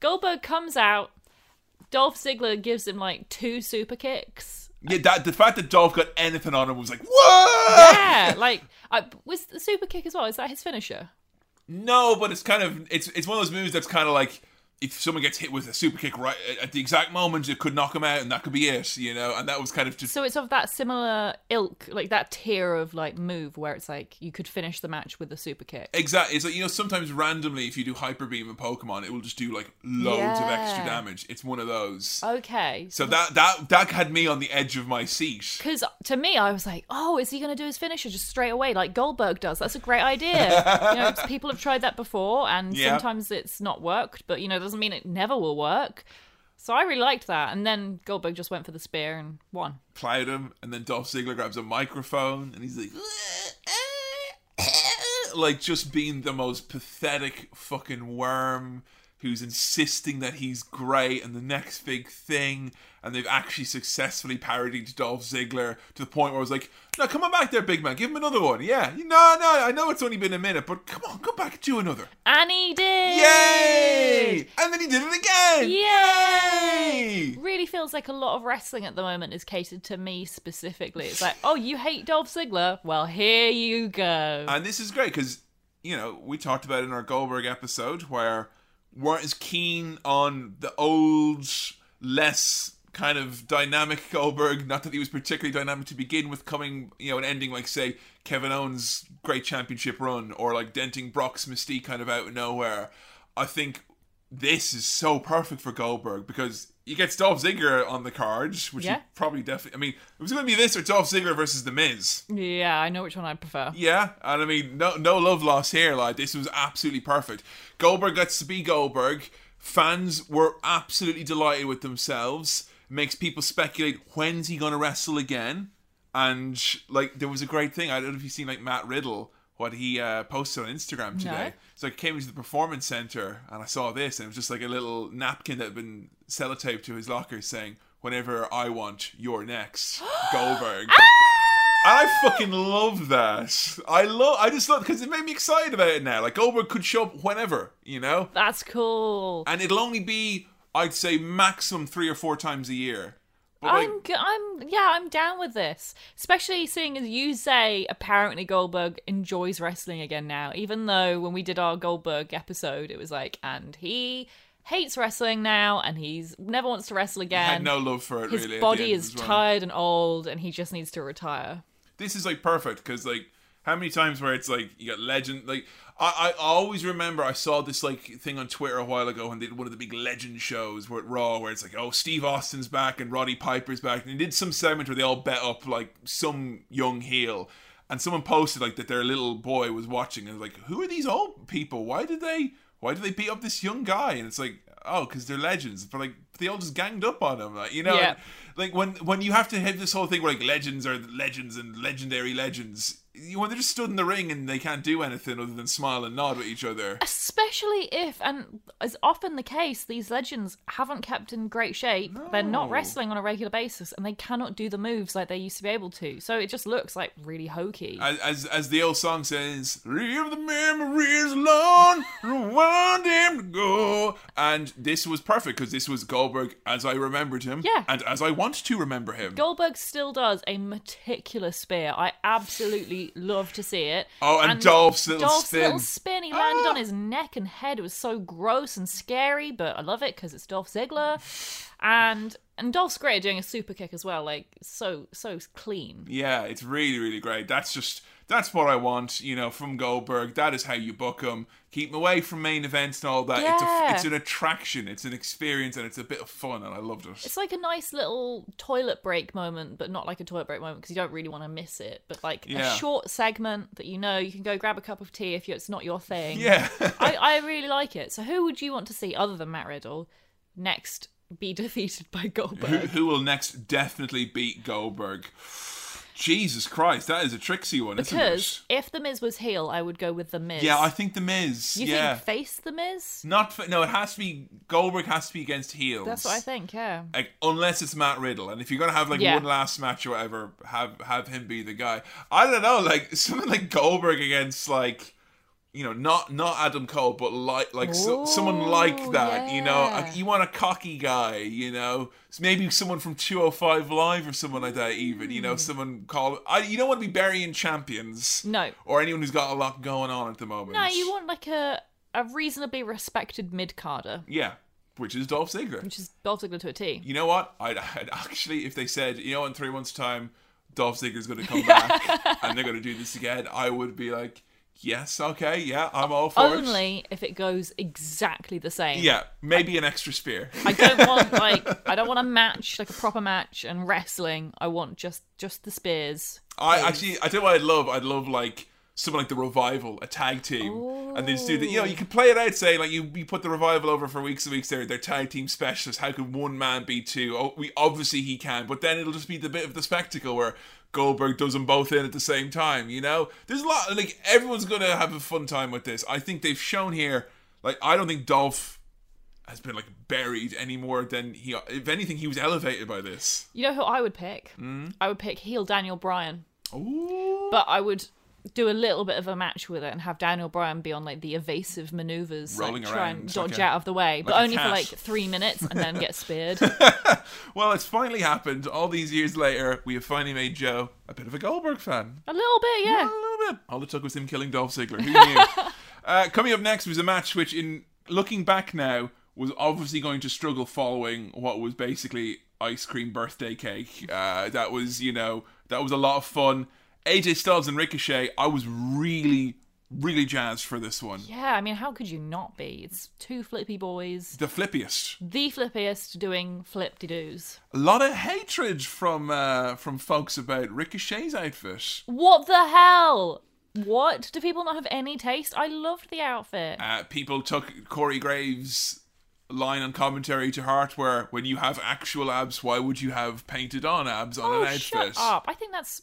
Goldberg comes out. Dolph Ziggler gives him like two super kicks. Yeah, that the fact that Dolph got anything on him was like, what? Yeah, <laughs> like I, was the super kick as well. Is that his finisher? No, but it's kind of it's it's one of those moves that's kind of like if someone gets hit with a super kick right at the exact moment, it could knock them out, and that could be it, you know. And that was kind of just So it's of that similar ilk, like that tier of like move where it's like you could finish the match with a super kick. Exactly. It's like you know sometimes randomly if you do hyper beam in Pokemon, it will just do like loads of extra damage. It's one of those. Okay. So that that that had me on the edge of my seat. Because to me, I was like, oh, is he going to do his finisher just straight away like Goldberg does? That's a great idea. <laughs> you know, people have tried that before and Yeah. sometimes it's not worked, but you know, doesn't mean it never will work. So I really liked that. And then Goldberg just went for the spear and won. Plowed him, and then Dolph Ziggler grabs a microphone and he's like, <laughs> like just being the most pathetic fucking worm who's insisting that he's great and the next big thing. And they've actually successfully parodied Dolph Ziggler to the point where I was like, no, come on back there, big man. Give him another one. Yeah. No, no, I know it's only been a minute, but come on, come back and do another. And he did! Yay! And then he did it again! Yay! Yay! Really feels like a lot of wrestling at the moment is catered to me specifically. It's like, oh, you hate Dolph Ziggler? Well, here you go. And this is great because, you know, we talked about it in our Goldberg episode where weren't as keen on the old, less kind of dynamic Goldberg. Not that he was particularly dynamic to begin with, coming, you know, and ending like, say, Kevin Owens' great championship run or like denting Brock's mystique kind of out of nowhere. I think this is so perfect for Goldberg because you get Dolph Ziggler on the card, which Yeah. probably definitely. I mean, it was going to be this or Dolph Ziggler versus The Miz. yeah, I know which one I prefer. Yeah, and I mean, no, no love lost here. Like this was absolutely perfect. Goldberg gets to be Goldberg. Fans were absolutely delighted with themselves. Makes people speculate when's he going to wrestle again. And like, there was a great thing. I don't know if you've seen like Matt Riddle what he uh, posted on Instagram today. No. So I came into the performance center and I saw this, and it was just like a little napkin that had been sellotaped to his locker saying, "Whenever I want, you're next, <gasps> Goldberg." And I fucking love that. I love. I just love because it made me excited about it now. Like Goldberg could show up whenever, you know, That's cool. and it'll only be, I'd say, maximum three or four times a year. But I'm, g- I'm, yeah, I'm down with this. Especially seeing as you say, apparently Goldberg enjoys wrestling again now. Even though when we did our Goldberg episode, it was like, and he hates wrestling now, and he's never wants to wrestle again. Had no love for it. His really, body is tired and old, and he just needs to retire. this is like perfect because like how many times where it's like you got legend like I, I always remember I saw this like thing on Twitter a while ago when they did one of the big legend shows where at Raw where it's like oh Steve Austin's back and Roddy Piper's back. And they did some segment where they all bet up like some young heel. And someone posted like that their little boy was watching and was like who are these old people? Why did they why did they beat up this young guy? And it's like oh because they're legends. But like they all just ganged up on him like you know Yeah. like when when you have to have this whole thing where like legends are legends and legendary legends you- when they're just stood in the ring and they can't do anything other than smile and nod at each other Especially if, and as often the case, these legends haven't kept in great shape. They're not wrestling on a regular basis, and they cannot do the moves like they used to be able to. So it just looks like really hokey. as as, as the old song says leave the memories alone want them to go and this was perfect because this was Goldberg as I remembered him Yeah. and as I want to remember him Goldberg still does a meticulous spear. I absolutely love to see it. Oh, and Dolph's little Dolph's spin. little spin. He landed Ah. on his neck and head. It was so gross and scary, but I love it because it's Dolph Ziggler. And and Dolph's great at doing a super kick as well. Like so so clean. Yeah, it's really, really great. That's just that's what I want, you know, from Goldberg. That is how you book him. Keep him away from main events and all that. It's Yeah. a, it's an attraction. It's an experience, and it's a bit of fun, and I loved it. It's like a nice little toilet break moment, but not like a toilet break moment because you don't really want to miss it. But like Yeah. a short segment that you know you can go grab a cup of tea if you- it's not your thing. yeah, <laughs> I, I really like it. So who would you want to see other than Matt Riddle next be <laughs> defeated by who, Goldberg? who will next definitely beat Goldberg? Jesus Christ, that is a tricksy one, isn't Because it? if the Miz was heel, I would go with the Miz. Yeah, I think the Miz. you yeah, think face the Miz? not fa- no. It has to be Goldberg. Has to be against heels. That's what I think. Yeah. like unless it's Matt Riddle, and if you're gonna have like Yeah. one last match or whatever, have have him be the guy. I don't know, like <laughs> something like Goldberg against like you know not not Adam Cole, but like like so, someone like Ooh, that. You know, yeah. you want a cocky guy. You know, maybe someone from 205 Live or someone like that. Even you know, Hmm. someone call. I you don't want to be burying champions. No. or anyone who's got a lot going on at the moment. No, you want like a a reasonably respected mid carder, yeah, which is Dolph Ziggler. which is Dolph Ziggler to a T. You know what? I'd, I'd actually, if they said, you know, in three months' time, Dolph Ziggler's going to come <laughs> back and they're going to do this again, I would be like, yes, okay, yeah, I'm all for it. Only if it goes exactly the same. Yeah, maybe an extra spear. I don't want <laughs> like I don't want a match like a proper match and wrestling. I want just just the spears. I actually, I you what I'd love. I'd love like someone like the revival, a tag team, and they just do that. You know, you oh. could play it out, say like you, you put the revival over for weeks and weeks. They're they're tag team specialists. How can one man be two? Oh, we obviously he can, but then it'll just be the bit of the spectacle where Goldberg does them both in at the same time. You know, there's a lot. Like everyone's gonna have a fun time with this. I think they've shown here. Like I don't think Dolph has been like buried any more than he. If anything, he was elevated by this. You know who I would pick? Hmm? I would pick heel Daniel Bryan, Ooh. but I would do a little bit of a match with it and have Daniel Bryan be on like the evasive maneuvers, Rolling like, try and dodge like a- out of the way, but like only for like three minutes and then get speared. <laughs> Well, it's finally happened. All these years later, we have finally made Joe a bit of a Goldberg fan. a little bit, yeah. A little bit. All it took was him killing Dolph Ziggler. Who knew? <laughs> uh, coming up next was a match which, in looking back now, was obviously going to struggle following what was basically ice cream birthday cake. Uh, that was, you know, that was a lot of fun. AJ Styles and Ricochet, I was really, really jazzed for this one. Yeah, I mean, how could you not be? It's two flippy boys, The flippiest. the flippiest doing flip de doos. A lot of hatred from uh, from folks about Ricochet's outfit. What the hell? What? Do people not have any taste? I loved the outfit. uh, people took Corey Graves' line on commentary to heart where when you have actual abs, why would you have painted on abs on oh, an outfit? shut up! I think that's,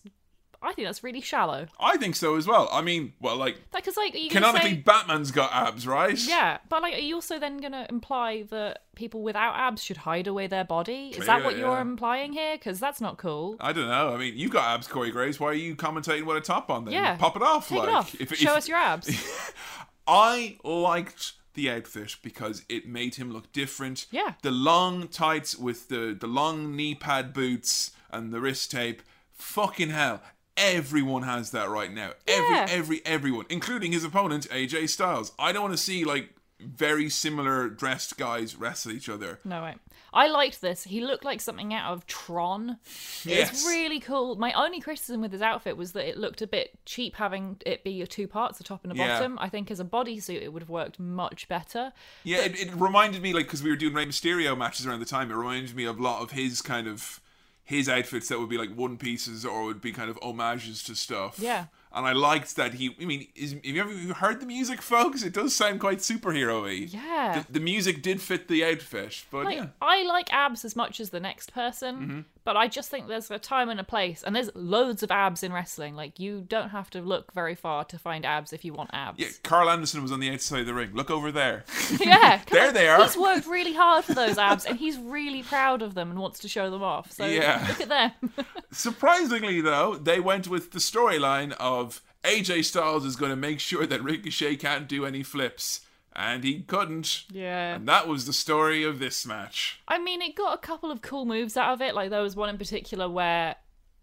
I think that's really shallow. I think so as well. I mean, well, like, Like, cause like, are canonically, say, Batman's got abs, right? yeah, but like, are you also then gonna imply that people without abs should hide away their body? Is that what you're implying here? Because that's not cool. I don't know. I mean, you got abs, Corey Graves. Why are you commentating with a top on then? Yeah. Pop it off. Take like, it off. If, Show if- us your abs. <laughs> I liked the outfit because it made him look different. Yeah. The long tights with the, the long knee pad boots and the wrist tape. Fucking hell. Everyone has that right now. Yeah. Every every everyone, including his opponent AJ Styles. I don't want to see like very similar dressed guys wrestle each other. No way. I liked this. He looked like something out of Tron. Yes. It's really cool. My only criticism with his outfit was that it looked a bit cheap having it be your two parts, the top and the Yeah. bottom. I think as a bodysuit it would have worked much better. Yeah, it, it reminded me like because we were doing Rey Mysterio matches around the time. It reminded me of a lot of his kind of his outfits that would be like one pieces or would be kind of homages to stuff. Yeah. and I liked that he. I mean, is, have you ever heard the music, folks? It does sound quite superhero-y. Yeah. The, the music did fit the outfit, but Like yeah. I like abs as much as the next person, Mm-hmm. But I just think there's a time and a place, and there's loads of abs in wrestling. Like you don't have to look very far to find abs if you want abs. Yeah, Karl Anderson was on the outside of the ring. Look over there. <laughs> Yeah, <laughs> There on. they are. He's worked really <laughs> hard for those abs, and he's really proud of them and wants to show them off. So Yeah. look at them. Surprisingly, though, they went with the storyline of AJ Styles is going to make sure that Ricochet can't do any flips, and he couldn't. yeah. And that was the story of this match. I mean, it got a couple of cool moves out of it. Like there was one in particular where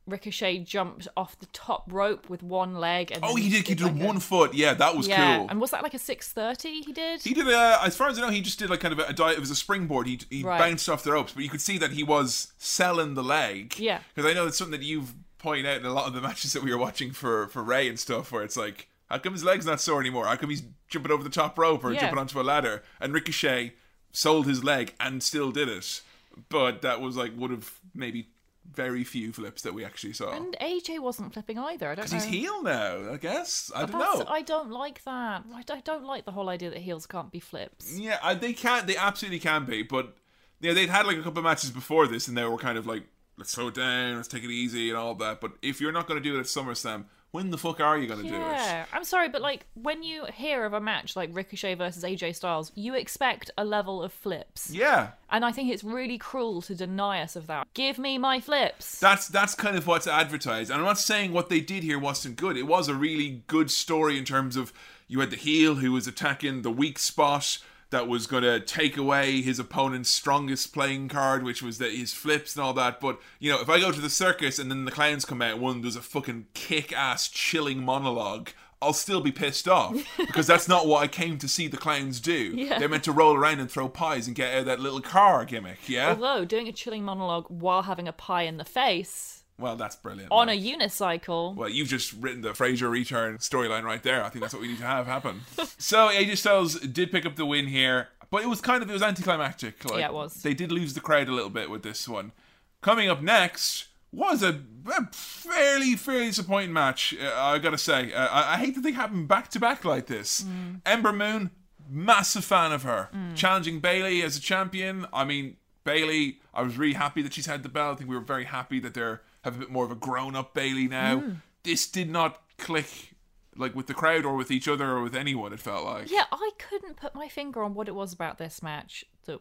Ricochet jumped off the top rope with one leg. And Oh, he did. He did like a- one foot. Yeah, that was Yeah, cool. and was that like a six thirty? He did. He did, uh, as far as I know, he just did like kind of a, a dive. It was a springboard. He, he Right. bounced off the ropes, but you could see that he was selling the leg. Yeah. Because I know it's something that you've pointed out in a lot of the <laughs> matches that we were watching for, for Rey and stuff, where it's like, how come his leg's not sore anymore? How come he's jumping over the top rope or Yeah. jumping onto a ladder? And Ricochet sold his leg and still did it. But that was like one of maybe very few flips that we actually saw. and AJ wasn't flipping either. I don't know. Because he's heel now, I guess. I don't know. I don't like that. I don't- I don't like the whole idea that heels can't be flips. Yeah, uh, they can. They absolutely can be. But yeah, they'd had like a couple of matches before this, and they were kind of like, let's slow it down, let's take it easy, and all that. But if you're not going to do it at SummerSlam, when the fuck are you going to do it? Yeah, I'm sorry, but like when you hear of a match like Ricochet versus AJ Styles, you expect a level of flips, Yeah, and I think it's really cruel to deny us of that. Give me my flips. that's that's kind of what's advertised. And I'm not saying what they did here wasn't good. It was a really good story in terms of you had the heel who was attacking the weak spot that was going to take away his opponent's strongest playing card, which was that his flips and all that. But you know, if I go to the circus and then the clowns come out, one does a fucking kick-ass, chilling monologue. I'll still be pissed off <laughs> because that's not what I came to see the clowns do. Yeah. They're meant to roll around and throw pies and get out of that little car gimmick, yeah? Although doing a chilling monologue while having a pie in the face Well, that's brilliant. on man. a unicycle. Well, you've just written the Fraser return storyline right there. I think that's what we need to have happen. <laughs> so AJ Styles did pick up the win here, but it was kind of it was anticlimactic. Like, Yeah, it was. They did lose the crowd a little bit with this one. Coming up next was a, a fairly fairly disappointing match. Uh, I gotta say, uh, I, I hate that they happen back to back like this. Mm. Ember Moon, massive fan of her, challenging Bayley as a champion. I mean. Bayley, I was really happy that she's had the belt. I think we were very happy that they're have a bit more of a grown up Bayley now. Mm. This did not click like with the crowd or with each other or with anyone. It felt like Yeah, I couldn't put my finger on what it was about this match that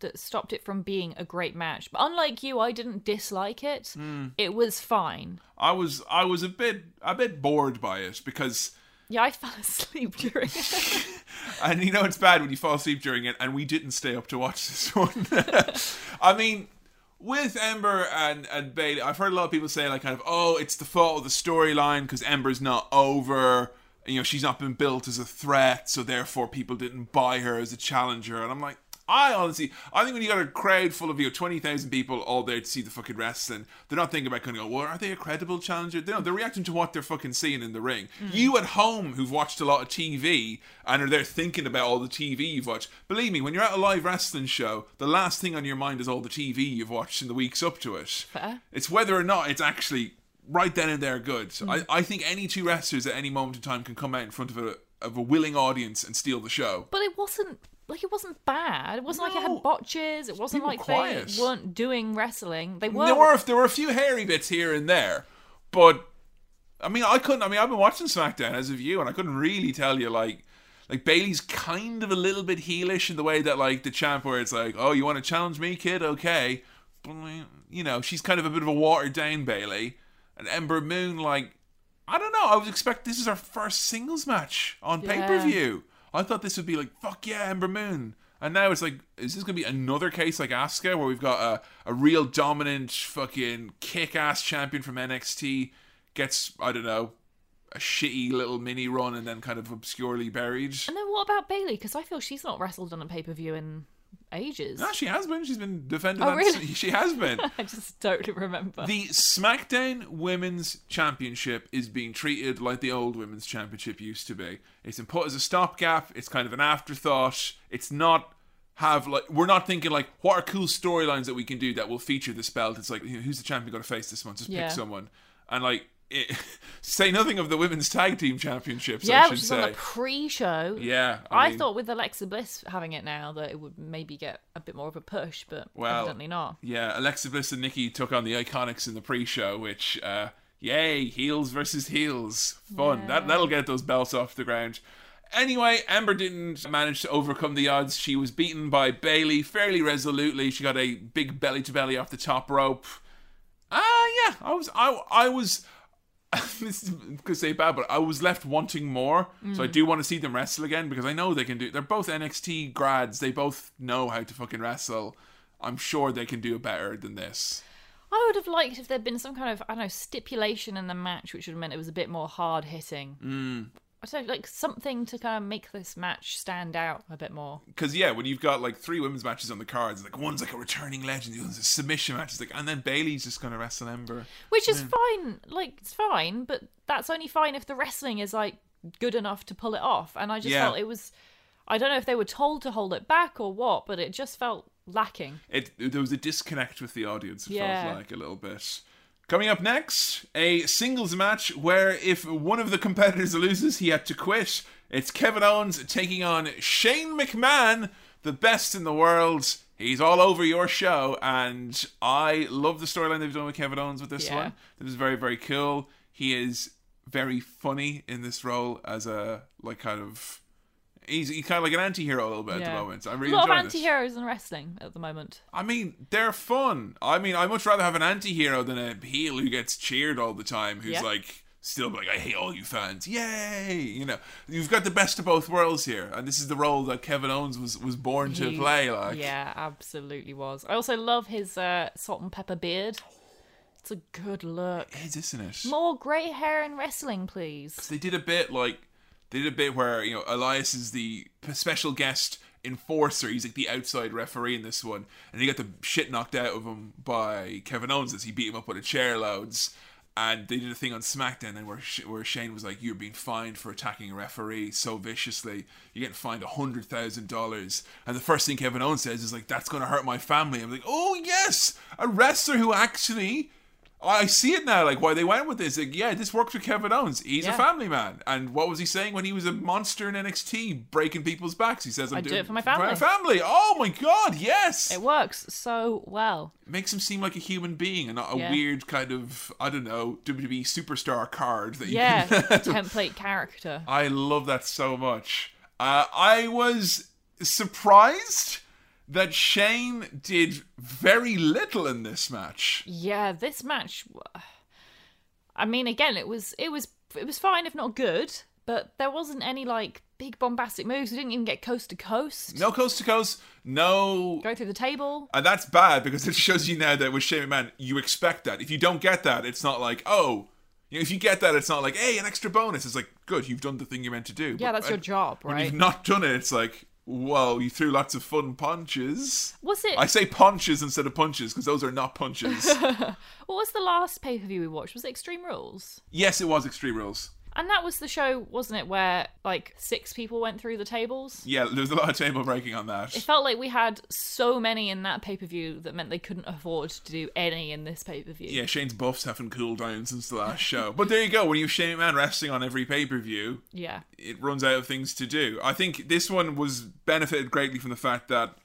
that stopped it from being a great match. But unlike you, I didn't dislike it. Hmm. It was fine. I was I was a bit a bit bored by it because Yeah, I <laughs> fell asleep during it. <laughs> and you know it's bad when you fall asleep during it and we didn't stay up to watch this one. <laughs> I mean with Ember and, and Bayley, I've heard a lot of people say like kind of, oh, it's the fault of the storyline because Ember's not over. You know, she's not been built as a threat, so therefore people didn't buy her as a challenger. And I'm like, I honestly, I think when you got a crowd full of you know, twenty thousand people all there to see the fucking wrestling, they're not thinking about kind of go, well, are they a credible challenger? They they're reacting to what they're fucking seeing in the ring. Mm. You at home who've watched a lot of TV and are there thinking about all the TV you've watched. Believe me, when you're at a live wrestling show, the last thing on your mind is all the TV you've watched in the weeks up to it. Fair. It's whether or not it's actually right then and there good. So I, I think any two wrestlers at any moment in time can come out in front of a of a willing audience and steal the show. but it wasn't like it wasn't bad. It wasn't like it had botches. It wasn't People like quiet. they weren't doing wrestling. They were. There were there were a few hairy bits here and there, but I mean I couldn't. I mean I've been watching SmackDown as of you, and I couldn't really tell you like. Like Bayley's kind of a little bit heelish in the way that like the champ where it's like, oh, you want to challenge me, kid? Okay, but you know she's kind of a bit of a watered down Bayley, and Ember Moon like, I don't know. I was expect this is our first singles match on Yeah. pay per view. I thought this would be like, fuck yeah, Ember Moon. And now it's like, is this going to be another case like Asuka where we've got a, a real dominant fucking kick ass champion from NXT gets, I don't know, a shitty little mini run and then kind of obscurely buried. And then what about Bayley? Because I feel she's not wrestled on a pay per view in ages. No, she has been. She's been defending. Oh, that- really? She has been. <laughs> I just don't remember. The SmackDown Women's Championship is being treated like the old Women's Championship used to be. It's been put as a stopgap. It's kind of an afterthought. It's not have like we're not thinking like what are cool storylines that we can do that will feature this belt. It's like who's the champion going to face this month? Just Yeah. pick someone and like it, <laughs> say nothing of the Women's Tag Team Championships. I yeah, should which is on the pre-show. yeah, I, mean, thought with Alexa Bliss having it now that it would maybe get a bit more of a push, but Well, evidently not. Yeah, Alexa Bliss and Nikki took on the Iconics in the pre-show, which, uh, yay, heels versus heels, fun. That that'll get those belts off the ground. Anyway, Ember didn't manage to overcome the odds. She was beaten by Bayley fairly resolutely. She got a big belly to belly off the top rope. Ah, yeah, I was, I, I was. <laughs> this is gonna say bad, but I was left wanting more. So I do want to see them wrestle again because I know they can do. They're both NXT grads. They both know how to fucking wrestle. I'm sure they can do better than this. I would have liked if there'd been some kind of I don't know stipulation in the match, which would have meant it was a bit more hard hitting. Mm. I don't know, like something to kind of make this match stand out a bit more. Because yeah, when you've got like three women's matches on the cards, like one's like a returning legend, the other's a submission match, it's like, and then Bayley's just gonna wrestle Ember. Which is fine, like it's fine, but that's only fine if the wrestling is like good enough to pull it off. And I just Yeah. felt it was I don't know if they were told to hold it back or what, but it just felt lacking. It there was a disconnect with the audience. It Yeah. felt like a little bit. Coming up next, a singles match where if one of the competitors loses, he had to quit. It's Kevin Owens taking on Shane McMahon, the best in the world. He's all over your show, and I love the storyline they've done with Kevin Owens with this Yeah. one. This is very, very cool. He is very funny in this role as a like kind of he's, he's kind of like an anti-hero a little bit at the Yeah. moment. I'm A really lot of enjoying this. anti-heroes in wrestling at the moment. I mean, they're fun. I mean, I'd much rather have an anti-hero than a heel who gets cheered all the time, who's Yeah. like still like, I hate all you fans. Yay! You know, you've got the best of both worlds here, and this is the role that Kevin Owens was was born to He- play. Like, yeah, absolutely was. I also love his uh, salt and pepper beard. It's a good look. it is, isn't it? More grey hair in wrestling, please. they did a bit like they did a bit where you know Elias is the special guest enforcer. He's like the outside referee in this one, and he got the shit knocked out of him by Kevin Owens as he beat him up with a chair loads. And they did a thing on SmackDown, and where where Shane was like, "You're being fined for attacking a referee so viciously. You're getting fined a hundred thousand dollars." And the first thing Kevin Owens says is like, "That's going to hurt my family." I'm like, "Oh yes, a wrestler who actually." I see it now, like why they went with this. Like, yeah, this works with Kevin Owens. He's a family man. And what was he saying when he was a monster in NXT, breaking people's backs? He says, "I'm I do doing it for my family." For my family. Oh my god, yes. It works so well. Makes him seem like a human being and not a Yeah. weird kind of I don't know WWE superstar card that you Yeah, <laughs> <laughs> template character. I love that so much. Uh, I was surprised that Shane did very little in this match. Yeah, this match. <sighs> I mean, again, it was it was it was fine if not good, but there wasn't any like big bombastic moves. We didn't even get coast to coast. No coast to coast, no Go through the table. And that's bad because it shows you now that with Shane McMahon, you expect that. If you don't get that, it's not like, oh, you know, if you get that, it's not like, hey, an extra bonus. It's like, good, you've done the thing you're meant to do. Yeah, But that's your job, When you've not done it, it's like, whoa, you threw lots of fun punches. Was it? I say punches instead of punches because those are not punches. <laughs> What was the last pay per view we watched? Was it Extreme Rules? yes, it was Extreme Rules. And that was the show, wasn't it, where like six people went through the tables? Yeah, there was a lot of table breaking on that. It felt like we had so many in that pay per view that meant they couldn't afford to do any in this pay per view. Yeah, Shane's buffs haven't cooled down since the last show. But there you go. When you have Shane McMahon wrestling on every pay per view, Yeah. it runs out of things to do. I think this one was benefited greatly from the fact that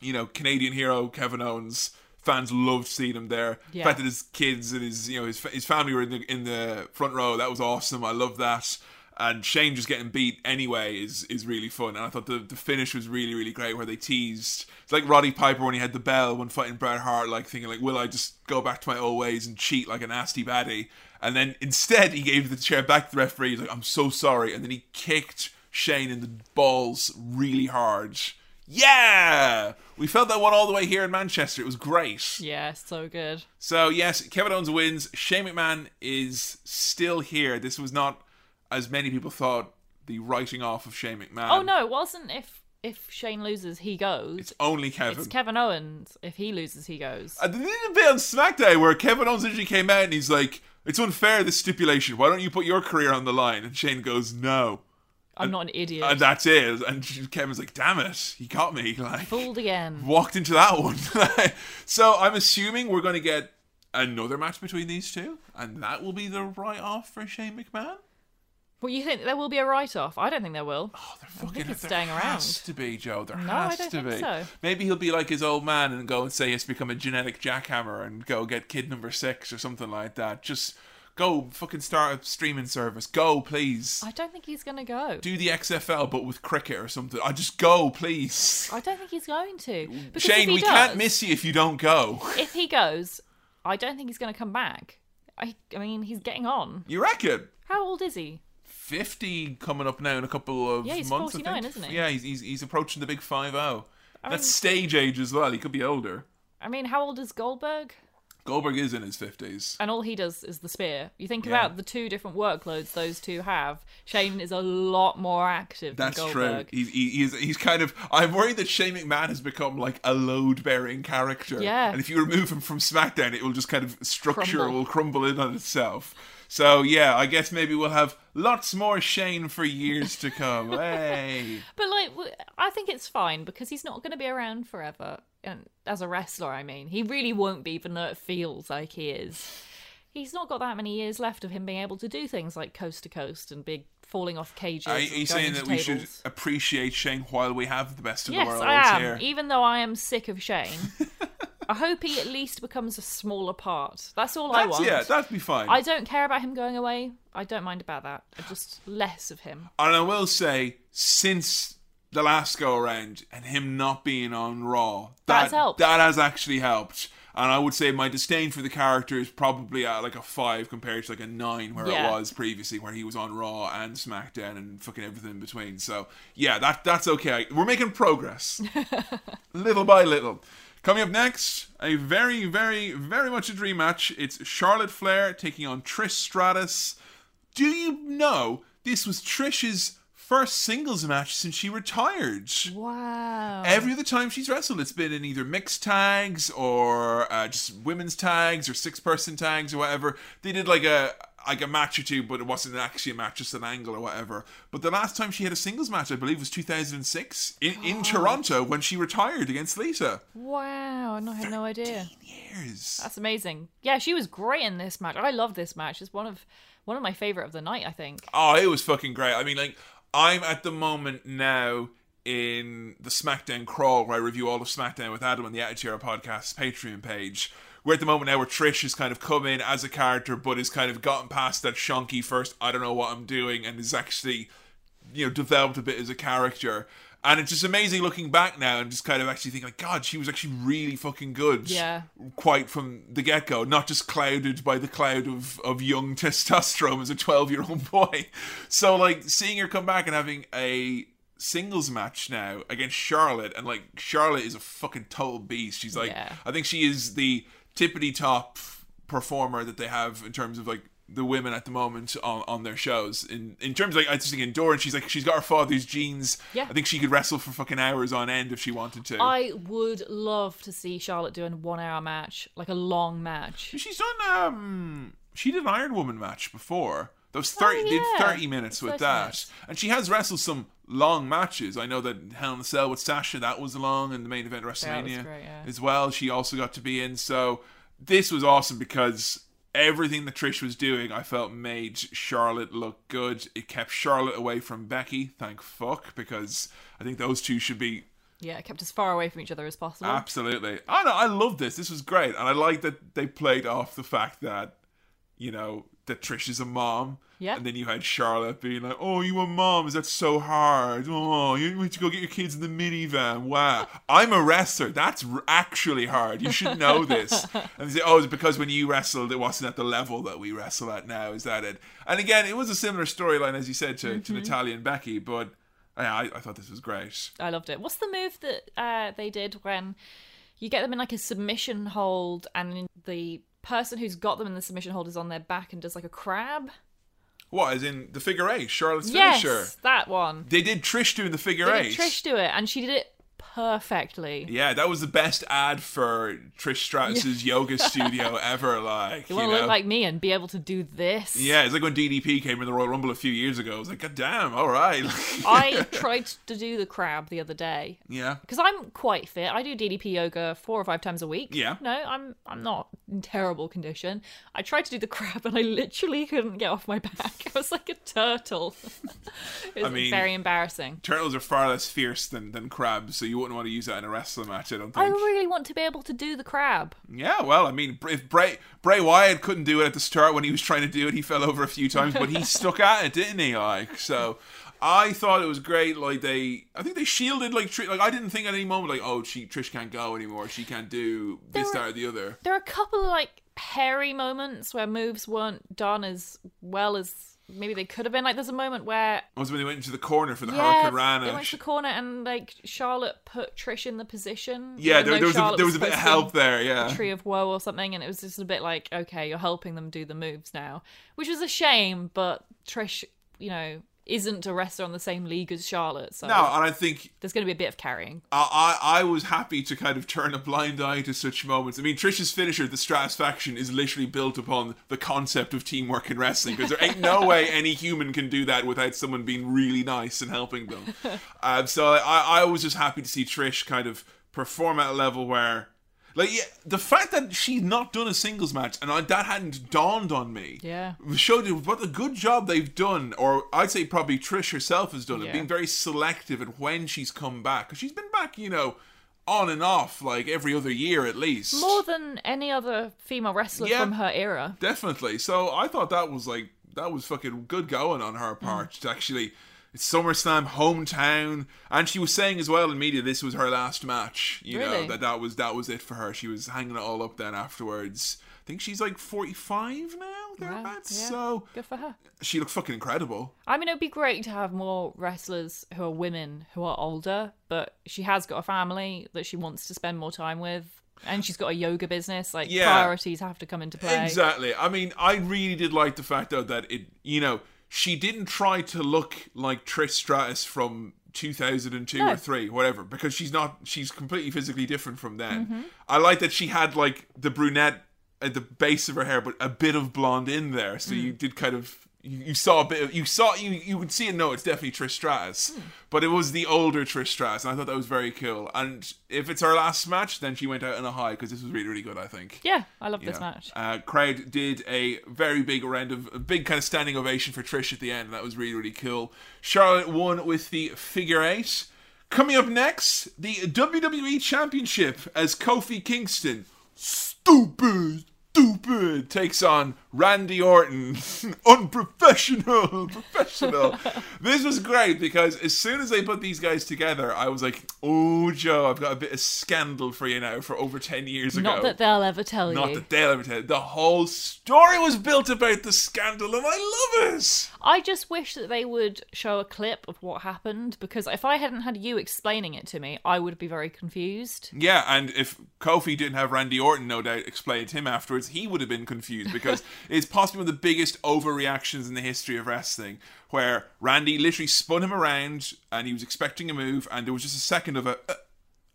you know Canadian hero Kevin Owens fans loved seeing him there. Yeah. The fact that his kids and his you know his his family were in the in the front row that was awesome. I love that. And Shane just getting beat anyway is is really fun. And I thought the, the finish was really really great where they teased. It's like Roddy Piper when he had the bell when fighting Bret Hart, like thinking like, will I just go back to my old ways and cheat like a nasty baddie? And then instead he gave the chair back to the referee. He's like, I'm so sorry. And then he kicked Shane in the balls really hard. Yeah! We felt that one all the way here in Manchester. It was great. Yeah, so good. So, yes, Kevin Owens wins. Shane McMahon is still here. This was not, as many people thought, the writing off of Shane McMahon. Oh no, it wasn't if if Shane loses, he goes. It's only Kevin. It's Kevin Owens. If he loses, he goes. Uh, and then a bit on SmackDown where Kevin Owens literally came out and he's like, "It's unfair this stipulation. Why don't you put your career on the line?" And Shane goes, "No," I'm not an idiot. and that's it. And Kevin's like, "Damn it, he got me!" <laughs> Like, Fooled again. walked into that one. <laughs> so I'm assuming we're going to get another match between these two, and that will be the write-off for Shane McMahon. Well, you think there will be a write-off? I don't think there will. Oh, they're think it's there staying has around. to be Joe. There No, I has don't to think be. so. Maybe he'll be like his old man and go and say he has to become a genetic jackhammer and go get kid number six or something like that. Just go fucking start a streaming service. Go, please. I don't think he's going to go. Do the XFL but with cricket or something. I just go, please. I don't think he's going to. Because Shane, he we does, can't miss you if you don't go. If he goes, I don't think he's going to come back. I, I mean, he's getting on. You reckon? How old is he? 50 coming up now in a couple of Yeah, he's months. 49, I think. isn't he? Yeah, he's, he's, he's approaching the big 5 0. I That's mean- stage age as well. He could be older. I mean, how old is Goldberg? Goldberg is in his 50s. And all he does is the spear. You think Yeah. about the two different workloads those two have. Shane is a lot more active That's than true. He's, he, he's he's kind of. I'm worried that Shane McMahon has become like a load bearing character. Yeah. And if you remove him from SmackDown, it will just kind of structure Crumble. will crumble in on itself. So yeah, I guess maybe we'll have lots more Shane for years to come. <laughs> hey. But like, I think it's fine because he's not going to be around forever. And as a wrestler, I mean, he really won't be, even though it feels like he is. He's not got that many years left of him being able to do things like coast to coast and big falling off cages. Are you saying that we should appreciate Shane while we have the best of Yes, the world I am. here? Even though I am sick of Shane, <laughs> I hope he at least becomes a smaller part. That's all I That's, want. yeah, that'd be fine. I don't care about him going away. I don't mind about that. Just less of him. And I will say, since the last go around and him not being on Raw, that, That's helped. that has actually helped. And I would say my disdain for the character is probably at like a five compared to like a nine where Yeah. it was previously, where he was on Raw and SmackDown and fucking everything in between. So yeah, that that's okay. We're making progress, <laughs> little by little. Coming up next, a very, very, very much a dream match. It's Charlotte Flair taking on Trish Stratus. Do you know this was Trish's first singles match since she retired? Wow. Every other time she's wrestled, it's been in either mixed tags or uh, just women's tags or six person tags or whatever. They did like a like a match or two, but it wasn't actually a match, just an angle or whatever. But the last time she had a singles match, I believe, was 2006 in, in <gasps> Toronto when she retired against Lita. Wow. No, I had no idea. Years. That's amazing. Yeah, she was great in this match. I love this match. It's one of one of my favorite of the night. I think. Oh, it was fucking great. I mean, like, I'm at the moment now in the SmackDown crawl where I review all of SmackDown with Adam on the Attitude Era podcast Patreon page. We're at the moment now where Trish has kind of come in as a character, but has kind of gotten past that shonky first, I don't know what I'm doing, and is actually, you know, developed a bit as a character. And it's just amazing looking back now and just kind of actually thinking, like, God, she was actually really fucking good. Yeah. Quite from the get go, not just clouded by the cloud of, of young <laughs> testosterone as a 12 year old boy. <laughs> So, like, seeing her come back and having a singles match now against Charlotte, and like, Charlotte is a fucking total beast. She's like, Yeah. I think she is the tippity top performer that they have in terms of like the women at the moment on, on their shows. In in terms of like I just think endurance, she's like she's got her father's genes. Yeah. I think she could wrestle for fucking hours on end if she wanted to. I would love to see Charlotte do a one hour match, like a long match. She's done um she did an Iron Woman match before. Was oh, thirty Oh, yeah. thirty minutes with 30 that. minutes. And she has wrestled some long matches. I know that Hell in a Cell with Sasha, that was long and the main event WrestleMania great, yeah. as well. She also got to be in. So this was awesome because everything that Trish was doing, I felt made Charlotte look good. It kept Charlotte away from Becky, thank fuck, because I think those two should be Yeah, it kept as far away from each other as possible. Absolutely. I know. I love this. This was great, and I like that they played off the fact that you know that Trish is a mom. Yeah. And then you had Charlotte being like, "Oh, you a mom? Is that so hard? Oh, you need to go get your kids in the minivan. Wow, <laughs> I'm a wrestler. That's r- actually hard. You should know this." <laughs> and they say, "Oh, it's because when you wrestled, it wasn't at the level that we wrestle at now. Is that it?" And again, it was a similar storyline as you said to, to Natalya and Becky, but. Yeah, I, I thought this was great. I loved it. What's the move that uh, they did when you get them in like a submission hold and the person who's got them in the submission hold is on their back and does like a crab? What, as in the figure eight, Charlotte's Yes, finisher? that one. They did Trish doing the figure They eight. did Trish do it, and she did it perfectly. Yeah, that was the best ad for Trish Stratus's yoga <laughs> studio ever. Like, You you want to look like me and be able to do this? yeah, it's like when DDP came in the Royal Rumble a few years ago. I was like, God damn, all right. <laughs> I tried to do the crab the other day yeah. because I'm quite fit. I do DDP yoga four or five times a week. Yeah. No, I'm I'm not in terrible condition. I tried to do the crab and I literally couldn't get off my back. <laughs> I was like a turtle. it was mean- very embarrassing. Turtles are far less fierce than, than crabs, so you wouldn't want to use that in a wrestling match, I don't I really want to be able to do the crab. Yeah, well, I mean, if Bray Bray Wyatt couldn't do it at the start when he was trying to do it, he fell over a few times, but he <laughs> stuck at it, didn't he? Like, so I thought it was great. Like they, I think they shielded like Trish. Like I didn't think at any moment like, oh, she Trish can't go anymore. She can't do this, that, or the other. There are a couple of like hairy moments where moves weren't done as well as maybe they could have been. Like there's a moment where Was when they went into the corner for the yeah, Hurricane they went to the corner and like Charlotte put Trish in the position. yeah, there, there was a, there was a bit of help there. Yeah, Tree of Woe or something, and it was just a bit like, okay, you're helping them do the moves now, which was a shame. But Trish, you know, isn't a wrestler on the same league as Charlotte, so no, and I think there's going to be a bit of carrying. I, I I was happy to kind of turn a blind eye to such moments. I mean, Trish's finisher, the Stratusfaction, is literally built upon the concept of teamwork in wrestling because there ain't no <laughs> way any human can do that without someone being really nice and helping them. <laughs> um, so I, I was just happy to see Trish kind of perform at a level where. Like yeah, the fact that she's not done a singles match and I, that hadn't dawned on me, Yeah. showed you what a good job they've done, or I'd say probably Trish herself has done it, being very selective at when she's come back. Because she's been back, you know, on and off like every other year at least. More than any other female wrestler Yeah. from her era. Definitely. So I thought that was like that was fucking good going on Mm. her part to actually. It's SummerSlam hometown, and she was saying as well in media this was her last match. You know that that was that was it for her. She was hanging it all up then afterwards. I think she's like forty five now, thereabouts. yeah. So Good for her. she looks fucking incredible. I mean, it would be great to have more wrestlers who are women who are older, but she has got a family that she wants to spend more time with. And she's got a yoga business. Like, Yeah. priorities have to come into play. Exactly. I mean, I really did like the fact though that it, you know, she didn't try to look like Trish Stratus from 2002 No. or 3 whatever because she's not she's completely physically different from then Mm-hmm. i like that she had like the brunette at the base of her hair but a bit of blonde in there so Mm. you did kind of you, you saw a bit of you saw you you could see it. No, it's definitely Trish Stratus but it was the older Trish Stratus and I thought that was very cool and if it's her last match then she went out in a high because this was really really good I think Yeah, I love this match. Uh, crowd did a very big round of a big kind of standing ovation for Trish at the end. That was really really cool. Charlotte won with the figure eight. Coming up next, the WWE Championship as Kofi Kingston, stupid, stupid, takes on Randy Orton, <laughs> unprofessional, <laughs> professional. this was great because as soon as they put these guys together, I was like, "Oh, Joe, I've got a bit of scandal for you now for over ten years ago." Not that they'll ever tell Not you. Not that they'll ever tell you. The whole story was built about the scandal, and I love it. I just wish that they would show a clip of what happened because if I hadn't had you explaining it to me, I would be very confused. Yeah, and if Kofi didn't have Randy Orton, no doubt, explain to him afterwards, he would have been confused because <laughs> it's possibly one of the biggest overreactions in the history of wrestling, where Randy literally spun him around and he was expecting a move, and there was just a second of a. Uh,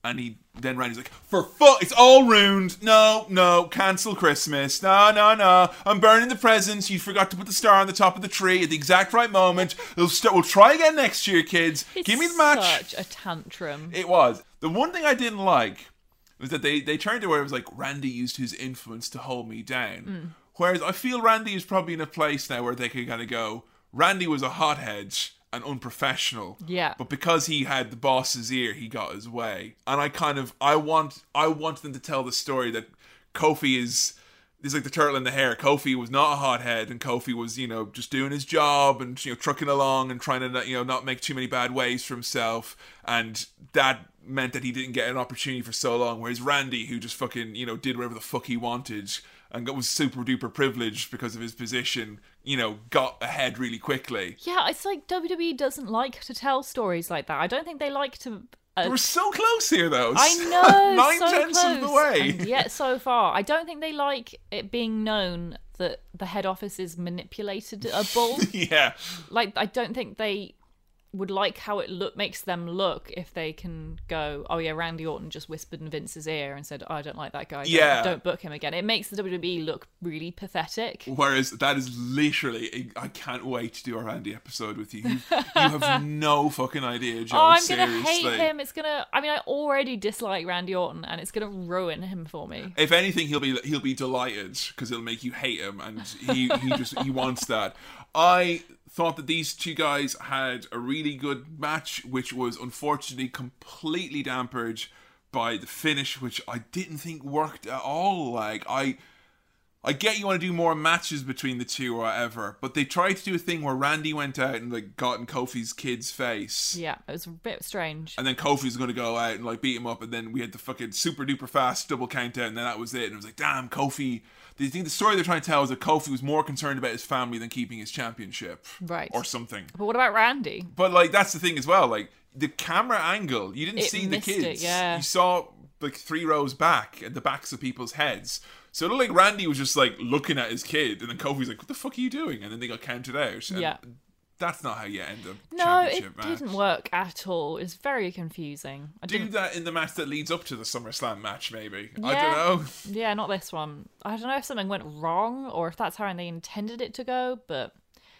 and he then Randy's like, for fuck, it's all ruined. No, no, cancel Christmas. No, no, no. I'm burning the presents. You forgot to put the star on the top of the tree at the exact right moment. We'll, st- we'll try again next year, kids. It's Give me the match. Such a tantrum. It was. The one thing I didn't like was that they, they turned to where it was like Randy used his influence to hold me down. Hmm. Whereas I feel Randy is probably in a place now where they can kind of go, Randy was a hothead and unprofessional. Yeah. But because he had the boss's ear, he got his way. And I kind of I want I want them to tell the story that Kofi is is like the turtle in the hare. Kofi was not a hothead, and Kofi was, you know, just doing his job and you know trucking along and trying to, not- you know, not make too many bad ways for himself. And that meant that he didn't get an opportunity for so long. Whereas Randy, who just fucking, you know, did whatever the fuck he wanted, and got, was super duper privileged because of his position, you know, got ahead really quickly. Yeah, it's like WWE doesn't like to tell stories like that. I don't think they like to. Uh, We're so close here, though. I <laughs> know, Nine so tenths close. of the way. and yet so far. I don't think they like it being known that the head office is manipulated a bull. <laughs> yeah. like, I don't think they would like how it look makes them look if they can go, oh yeah, Randy Orton just whispered in Vince's ear and said, oh, I don't like that guy. Don't- Yeah. don't book him again. It makes the WWE look really pathetic. Whereas that is literally, I can't wait to do a Randy episode with you. You, you have <laughs> no fucking idea, Joe. Oh, I'm seriously. gonna hate him. It's gonna. I mean, I already dislike Randy Orton, and it's gonna ruin him for me. If anything, he'll be he'll be delighted because it'll make you hate him, and he he just he wants that. I thought that these two guys had a really good match, which was unfortunately completely dampered by the finish, which I didn't think worked at all. Like I. I get you want to do more matches between the two or whatever, but they tried to do a thing where Randy went out and like got in Kofi's kid's face. Yeah, it was a bit strange. And then Kofi's going to go out and like beat him up, and then we had the fucking super duper fast double count out, and then that was it. And it was like, damn, Kofi. The thing, the story they're trying to tell is that Kofi was more concerned about his family than keeping his championship, Right. or something. But what about Randy? But like that's the thing as well. Like the camera angle, you didn't It see the missed it, kids. yeah. You saw like three rows back at the backs of people's heads. So it looked like Randy was just like looking at his kid, and then Kofi's like, "What the fuck are you doing?" And then they got counted out. And Yeah. That's not how you end a No, it match. didn't work at all. It's very confusing. I do didn't. that in the match that leads up to the SummerSlam match, maybe. I Yeah. don't know. <laughs> Yeah, not this one. I don't know if something went wrong or if that's how they intended it to go, but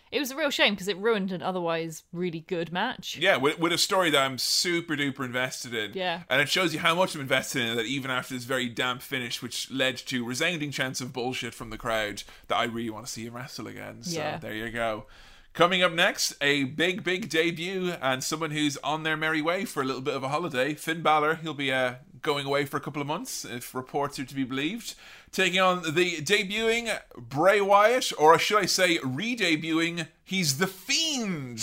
it was a real shame because it ruined an otherwise really good match. Yeah, with, with a story that I'm super duper invested in. Yeah. And it shows you how much I'm invested in it that even after this very damp finish, which led to resounding chants of bullshit from the crowd, that I really want to see him wrestle again. So Yeah. there you go. Coming up next, a big, big debut and someone who's on their merry way for a little bit of a holiday. Finn Balor, he'll be uh, going away for a couple of months, if reports are to be believed. Taking on the debuting Bray Wyatt, or should I say, re debuting, he's The Fiend.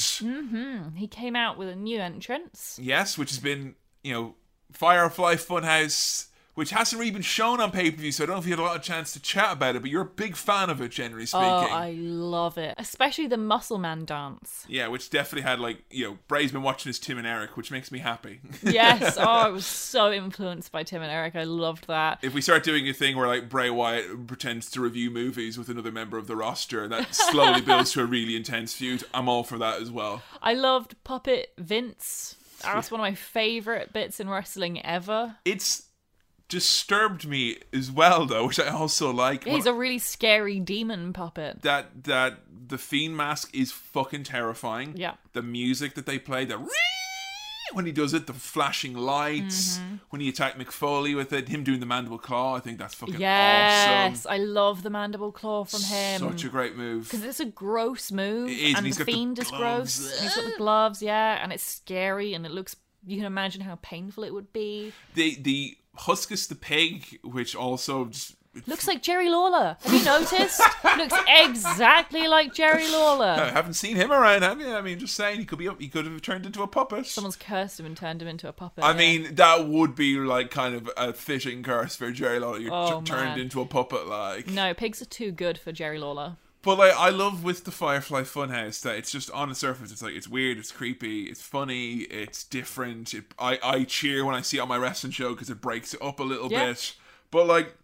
He came out with a new entrance. Yes, which has been, you know, Firefly Funhouse, which hasn't really been shown on pay per view, so I don't know if you had a lot of chance to chat about it, but you're a big fan of it, generally oh, speaking. Oh, I love it. Especially the Muscle Man dance. Yeah, which definitely had, like, you know, Bray's been watching his Tim and Eric, which makes me happy. Yes. <laughs> oh, I was so influenced by Tim and Eric. I loved that. if we start doing a thing where, like, Bray Wyatt pretends to review movies with another member of the roster and that slowly <laughs> builds to a really intense feud, I'm all for that as well. I loved Puppet Vince. That's one of my favorite bits in wrestling ever. It's disturbed me as well, though, which I also like. He's a really scary demon puppet. that that the fiend mask is fucking terrifying. Yeah. The music that they play, the <laughs> when he does it, the flashing lights, Mm-hmm. when he attacked Mick Foley with it, him doing the mandible claw, I think that's fucking Yes, awesome. I love the mandible claw from him. Such a great move. because it's a gross move, It is, and and he's the got the fiend is gloves. gross. and he's got the gloves, yeah, and it's scary, and it looks. You can imagine how painful it would be. The the Huskus the pig, which also just Looks like Jerry Lawler. Have you noticed? <laughs> looks exactly like Jerry Lawler. I haven't seen him around, have you? I mean, just saying, he could be he could have turned into a puppet. Someone's cursed him and turned him into a puppet. I yeah. mean, that would be like kind of a fitting curse for Jerry Lawler. You're Oh, t- turned into a puppet, like. no, pigs are too good for Jerry Lawler. But like, I love with the Firefly Funhouse that it's just on the surface. It's like it's weird, it's creepy, it's funny, it's different. It, I I cheer when I see it on my wrestling show because it breaks it up a little Yeah. bit. But like,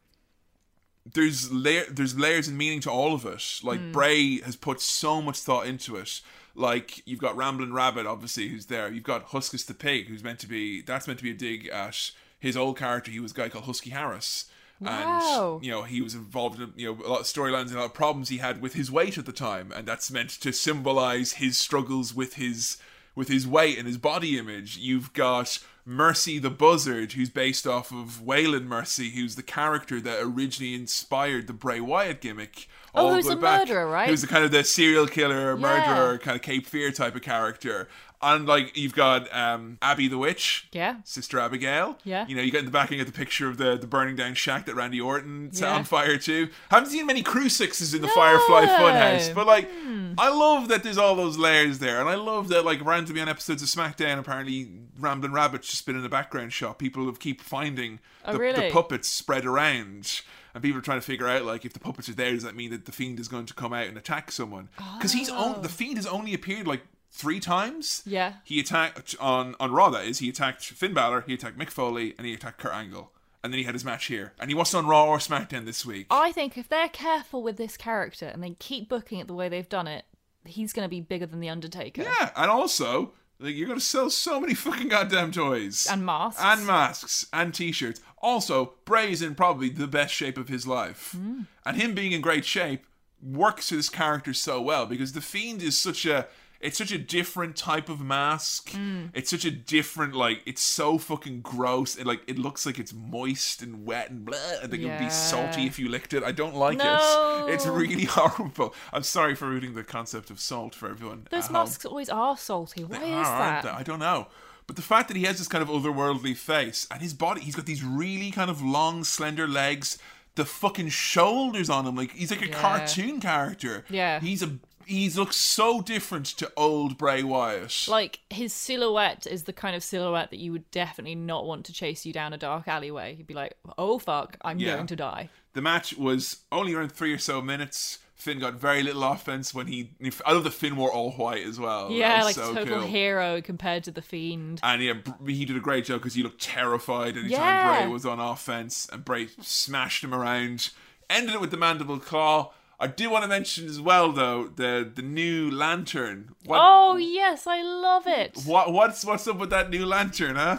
there's layer there's layers and meaning to all of it. Like Hmm. Bray has put so much thought into it. Like you've got Ramblin' Rabbit, obviously, who's there. You've got Huskus the pig, who's meant to be that's meant to be a dig at his old character. He was a guy called Husky Harris. Wow. And you know he was involved in you know a lot of storylines and a lot of problems he had with his weight at the time, and that's meant to symbolize his struggles with his with his weight and his body image. You've got Mercy the Buzzard, who's based off of Waylon Mercy, who's the character that originally inspired the Bray Wyatt gimmick. Oh, all who's the way a back. murderer, right? Who's the kind of the serial killer, murderer, Yeah. kind of Cape Fear type of character. And like you've got um, Abby the Witch, Yeah. Sister Abigail. Yeah. You know, you get in the backing of the picture of the, the burning down shack that Randy Orton set Yeah. on fire too. Haven't seen many crucifixes in the Firefly No. Funhouse, but like, Hmm. I love that there's all those layers there, and I love that like randomly on episodes of SmackDown, apparently Ramblin' Rabbit's just been in the background shot. People have keep finding Oh, the, really? the puppets spread around. and people are trying to figure out like if the puppets are there, does that mean that the fiend is going to come out and attack someone? Because he's on the fiend has only appeared like three times. Yeah. He attacked on on Raw. That is, he attacked Finn Balor, he attacked Mick Foley, and he attacked Kurt Angle. And then he had his match here, and he wasn't on Raw or SmackDown this week. I think if they're careful with this character and they keep booking it the way they've done it, he's going to be bigger than the Undertaker. Yeah, and also like you're gonna sell so many fucking goddamn toys And masks. and masks and t-shirts. Also, Bray is in probably the best shape of his life, Hmm. and him being in great shape works to this character so well because the Fiend is such a it's such a different type of mask. Hmm. It's such a different like it's so fucking gross. It like it looks like it's moist and wet and blah. And like it would be salty if you licked it. I don't like No. it. It's really <laughs> horrible. I'm sorry for ruining the concept of salt for everyone. Those at home. masks always are salty. Why They is are, that? I don't know. But the fact that he has this kind of otherworldly face and his body, he's got these really kind of long, slender legs, the fucking shoulders on him, like he's like a Yeah. cartoon character. Yeah. He's a he looks so different to old Bray Wyatt. Like his silhouette is the kind of silhouette that you would definitely not want to chase you down a dark alleyway. You'd be like, "Oh fuck, I'm Yeah. going to die." the match was only around three or so minutes. Finn got very little offense when he. I love the Finn wore all white as well. Yeah, like so total cool. hero compared to the fiend. And yeah, he did a great job because he looked terrified anytime Yeah. Bray was on offense, and Bray smashed him around. Ended it with the mandible claw. I do want to mention as well, though, the the new lantern. What, Oh yes, I love it. what what's what's up with that new lantern, huh?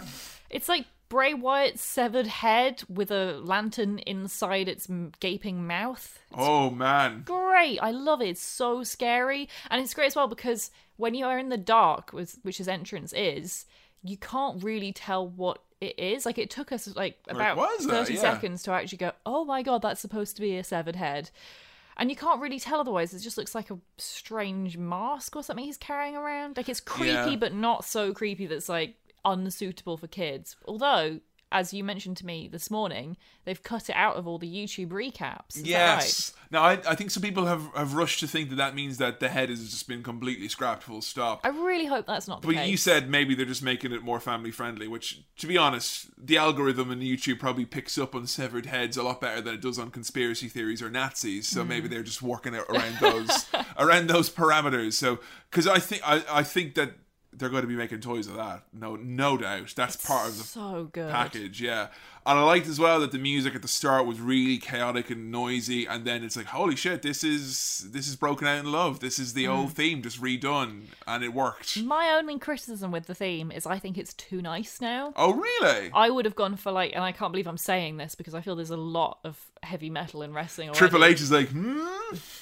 It's like Bray Wyatt's severed head with a lantern inside its gaping mouth. Oh man, Great, I love it. It's so scary, and it's great as well because when you are in the dark, which which his entrance is, you can't really tell what it is. Like it took us like about uh, thirty Yeah. seconds to actually go, "Oh my god, that's supposed to be a severed head." And you can't really tell otherwise. It just looks like a strange mask or something he's carrying around. Like it's creepy, Yeah. but not so creepy that's like unsuitable for kids. Although, as you mentioned to me this morning, they've cut it out of all the YouTube recaps. Is that right? yes. Now I, I think some people have have rushed to think that that means that the head has just been completely scrapped, full stop. I really hope that's not the But case. you said maybe they're just making it more family friendly, which, to be honest, the algorithm in YouTube probably picks up on severed heads a lot better than it does on conspiracy theories or Nazis. So maybe Hmm. they're just working it around those <laughs> around those parameters. So because I think I, I think that they're going to be making toys of that. No, no doubt. That's part of the so good. package, yeah. And I liked as well that the music at the start was really chaotic and noisy, and then it's like, holy shit, this is this is broken out in love. This is the Hmm. old theme just redone, and it worked. My only criticism with the theme is I think it's too nice now. Oh, really? I would have gone for like, and I can't believe I'm saying this because I feel there's a lot of heavy metal in wrestling. Already. Triple H is like, hmm?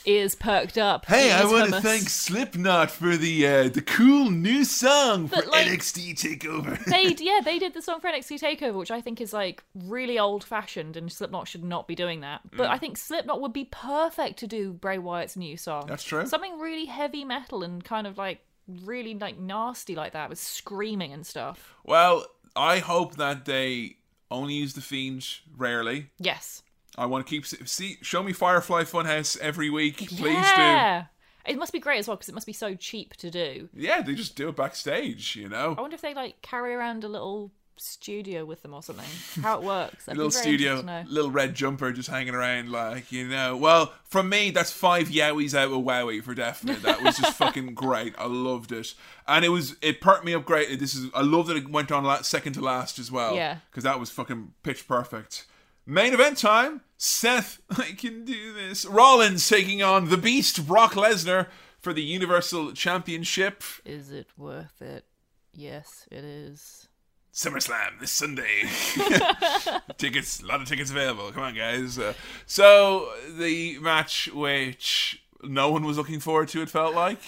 ears perked up. Hey, I want to thank Slipknot for the uh, the cool new song for like- NXT Takeover. they <laughs> yeah they did the song for NXT Takeover, which I think is like really old fashioned, and Slipknot should not be doing that. But Mm. I think Slipknot would be perfect to do Bray Wyatt's new song. That's true. Something really heavy metal and kind of like really like nasty like that with screaming and stuff. well, I hope that they only use the Fiend rarely. Yes. I want to keep see show me Firefly Funhouse every week, please do. yeah. It must be great as well because it must be so cheap to do. Yeah, they just do it backstage, you know. I wonder if they like carry around a little studio with them or something. How it works. Little studio, interesting to know. little red jumper just hanging around, like you know. Well, from me, that's five yowies out of Wowie for definite. That was just <laughs> fucking great. I loved it, and it was it perked me up great. This is I love that it went on la- second to last as well. Yeah. because that was fucking pitch perfect. Main event time. Seth, <laughs> I can do this. Rollins taking on the Beast Brock Lesnar for the Universal Championship. Is it worth it? Yes, it is. SummerSlam this Sunday. <laughs> <laughs> tickets, a lot of tickets available. Come on, guys. Uh, so the match, which no one was looking forward to, it felt like.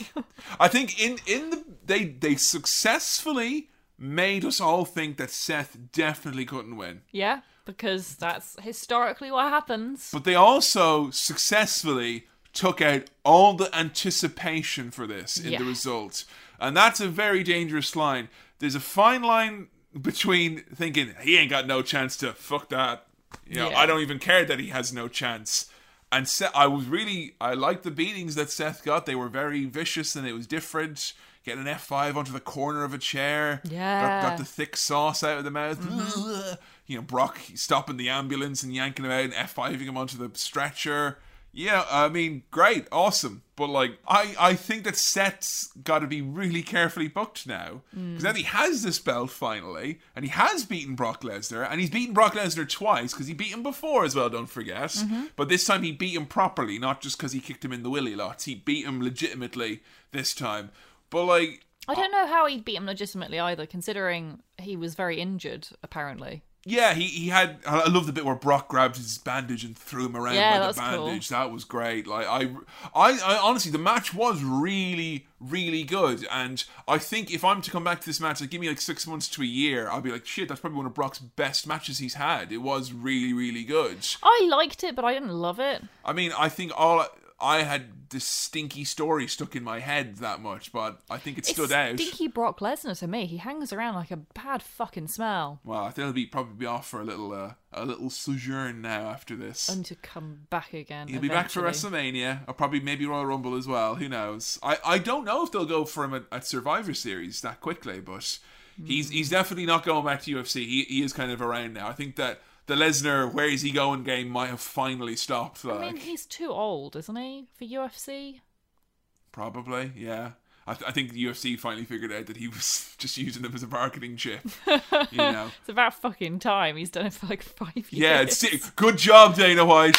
I think in in the they they successfully made us all think that Seth definitely couldn't win, Yeah, because that's historically what happens. but they also successfully took out all the anticipation for this in the Yeah. result, and that's a very dangerous line. There's a fine line between thinking he ain't got no chance to fuck that. You know, Yeah. I don't even care that he has no chance. And Seth, I was really, I liked the beatings that Seth got. They were very vicious and it was different. Getting an F5 onto the corner of a chair. Got, Yeah. got the thick sauce out of the mouth. Mm-hmm. you know, Brock stopping the ambulance and yanking him out and F5ing him onto the stretcher. Yeah, I mean, great, awesome. But like, I, I think that Seth's got to be really carefully booked now mm. because now he has this belt finally, and he has beaten Brock Lesnar, and he's beaten Brock Lesnar twice because he beat him before as well. Don't forget, mm-hmm. but this time he beat him properly, not just because he kicked him in the willy lots. He beat him legitimately this time. But like, I don't know how he beat him legitimately either, considering he was very injured, apparently. Yeah, he, he had. I love the bit where Brock grabbed his bandage and threw him around Yeah, by the that's cool. bandage. That was great. Like I, I, I honestly, the match was really, really good. And I think if I'm to come back to this match, like give me like six months to a year, I'll be like, shit, that's probably one of Brock's best matches he's had. It was really, really good. I liked it, but I didn't love it. I mean, I think all I had this stinky story stuck in my head that much, but I think it stood it's out. stinky Brock Lesnar to me. He hangs around like a bad fucking smell. Well, I think he'll be probably be off for a little, uh, a little sojourn now after this. And to come back again. He'll be back for eventually. WrestleMania, or probably maybe Royal Rumble as well. Who knows? I, I don't know if they'll go for him at, at Survivor Series that quickly, but he's he's definitely not going back to UFC. He, he is kind of around now. I think that the Lesnar where is he going game might have finally stopped. Like I mean, he's too old, isn't he, for UFC? probably, yeah. I, th- I think the UFC finally figured out that he was <laughs> just using them as a marketing chip. You <laughs> know. It's about fucking time. He's done it for like five years. Yeah, it's good job, Dana White.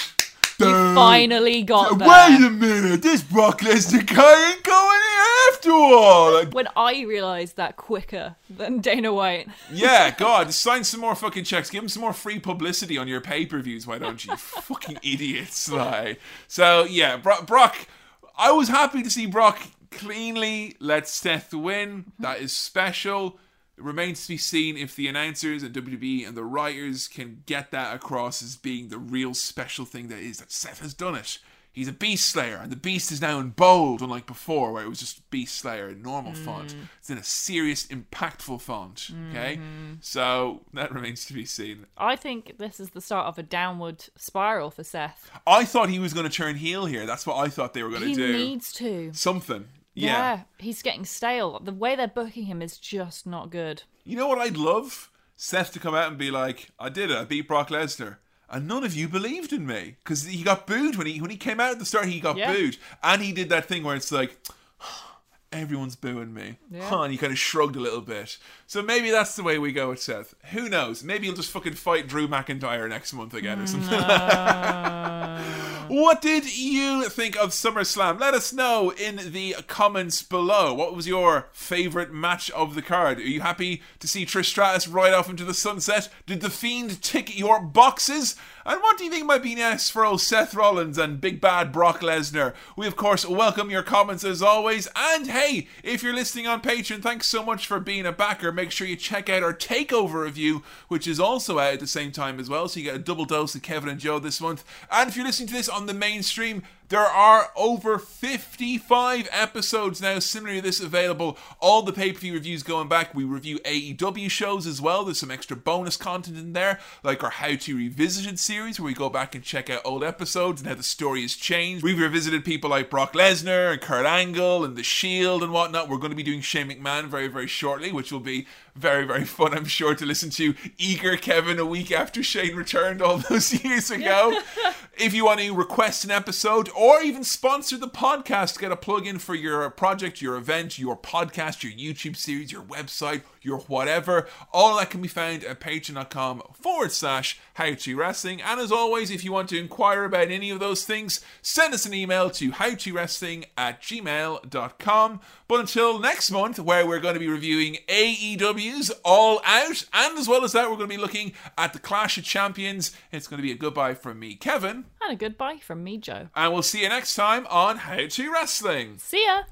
You finally got there. Wait a minute, this Brock Lesnar guy ain't going Like, when I realised that quicker than Dana White. Yeah, <laughs> God, sign some more fucking checks. Give him some more free publicity on your pay per views. Why don't you, <laughs> fucking idiots? Like, so yeah, Bro- Brock. I was happy to see Brock cleanly let Seth win. Mm-hmm. That is special. It remains to be seen if the announcers and WWE and the writers can get that across as being the real special thing that is that Seth has done it. He's a beast slayer, and the beast is now in bold, unlike before, where it was just beast slayer in normal mm. font. It's in a serious, impactful font. Okay, mm-hmm. so that remains to be seen. I think this is the start of a downward spiral for Seth. I thought he was going to turn heel here. That's what I thought they were going to do. He needs to. Something. Yeah. yeah. he's getting stale. The way they're booking him is just not good. You know what I'd love? Seth to come out and be like, "I did it. I beat Brock Lesnar." And none of you believed in me because he got booed when he when he came out at the start. He got Yeah. booed, and he did that thing where it's like, <sighs> everyone's booing me, Yeah. huh? And he kind of shrugged a little bit. So maybe that's the way we go with Seth. Who knows? Maybe he'll just fucking fight Drew McIntyre next month again or hmm, something. <laughs> Uh, What did you think of SummerSlam? Let us know in the comments below. What was your favorite match of the card? Are you happy to see Trish Stratus ride off into the sunset? Did the Fiend tick your boxes? And what do you think might be next for old Seth Rollins and Big Bad Brock Lesnar? We, of course, welcome your comments as always. And hey, if you're listening on Patreon, thanks so much for being a backer. Make sure you check out our takeover review, which is also out at the same time as well. So you get a double dose of Kevin and Joe this month. And if you're listening to this on the mainstream, there are over 55 episodes now similar to this available. All the pay per view reviews going back. We review AEW shows as well. There's some extra bonus content in there, like our How to Revisited series, where we go back and check out old episodes and how the story has changed. We've revisited people like Brock Lesnar and Kurt Angle and The Shield and whatnot. We're going to be doing Shane McMahon very, very shortly, which will be very, very fun, I'm sure, to listen to eager Kevin a week after Shane returned all <laughs> those years ago. <laughs> if you want to request an episode or even sponsor the podcast, get a plug in for your project, your event, your podcast, your YouTube series, your website, your whatever, all that can be found at patreon.com forward slash how to wrestling. And as always, if you want to inquire about any of those things, send us an email to how to wrestling at gmail.com. But until next month, where we're going to be reviewing AEW's All Out, and as well as that, we're going to be looking at the Clash of Champions. It's going to be a goodbye from me, Kevin, And a goodbye from me, Joe. and we'll see you next time on How to Wrestling. See ya!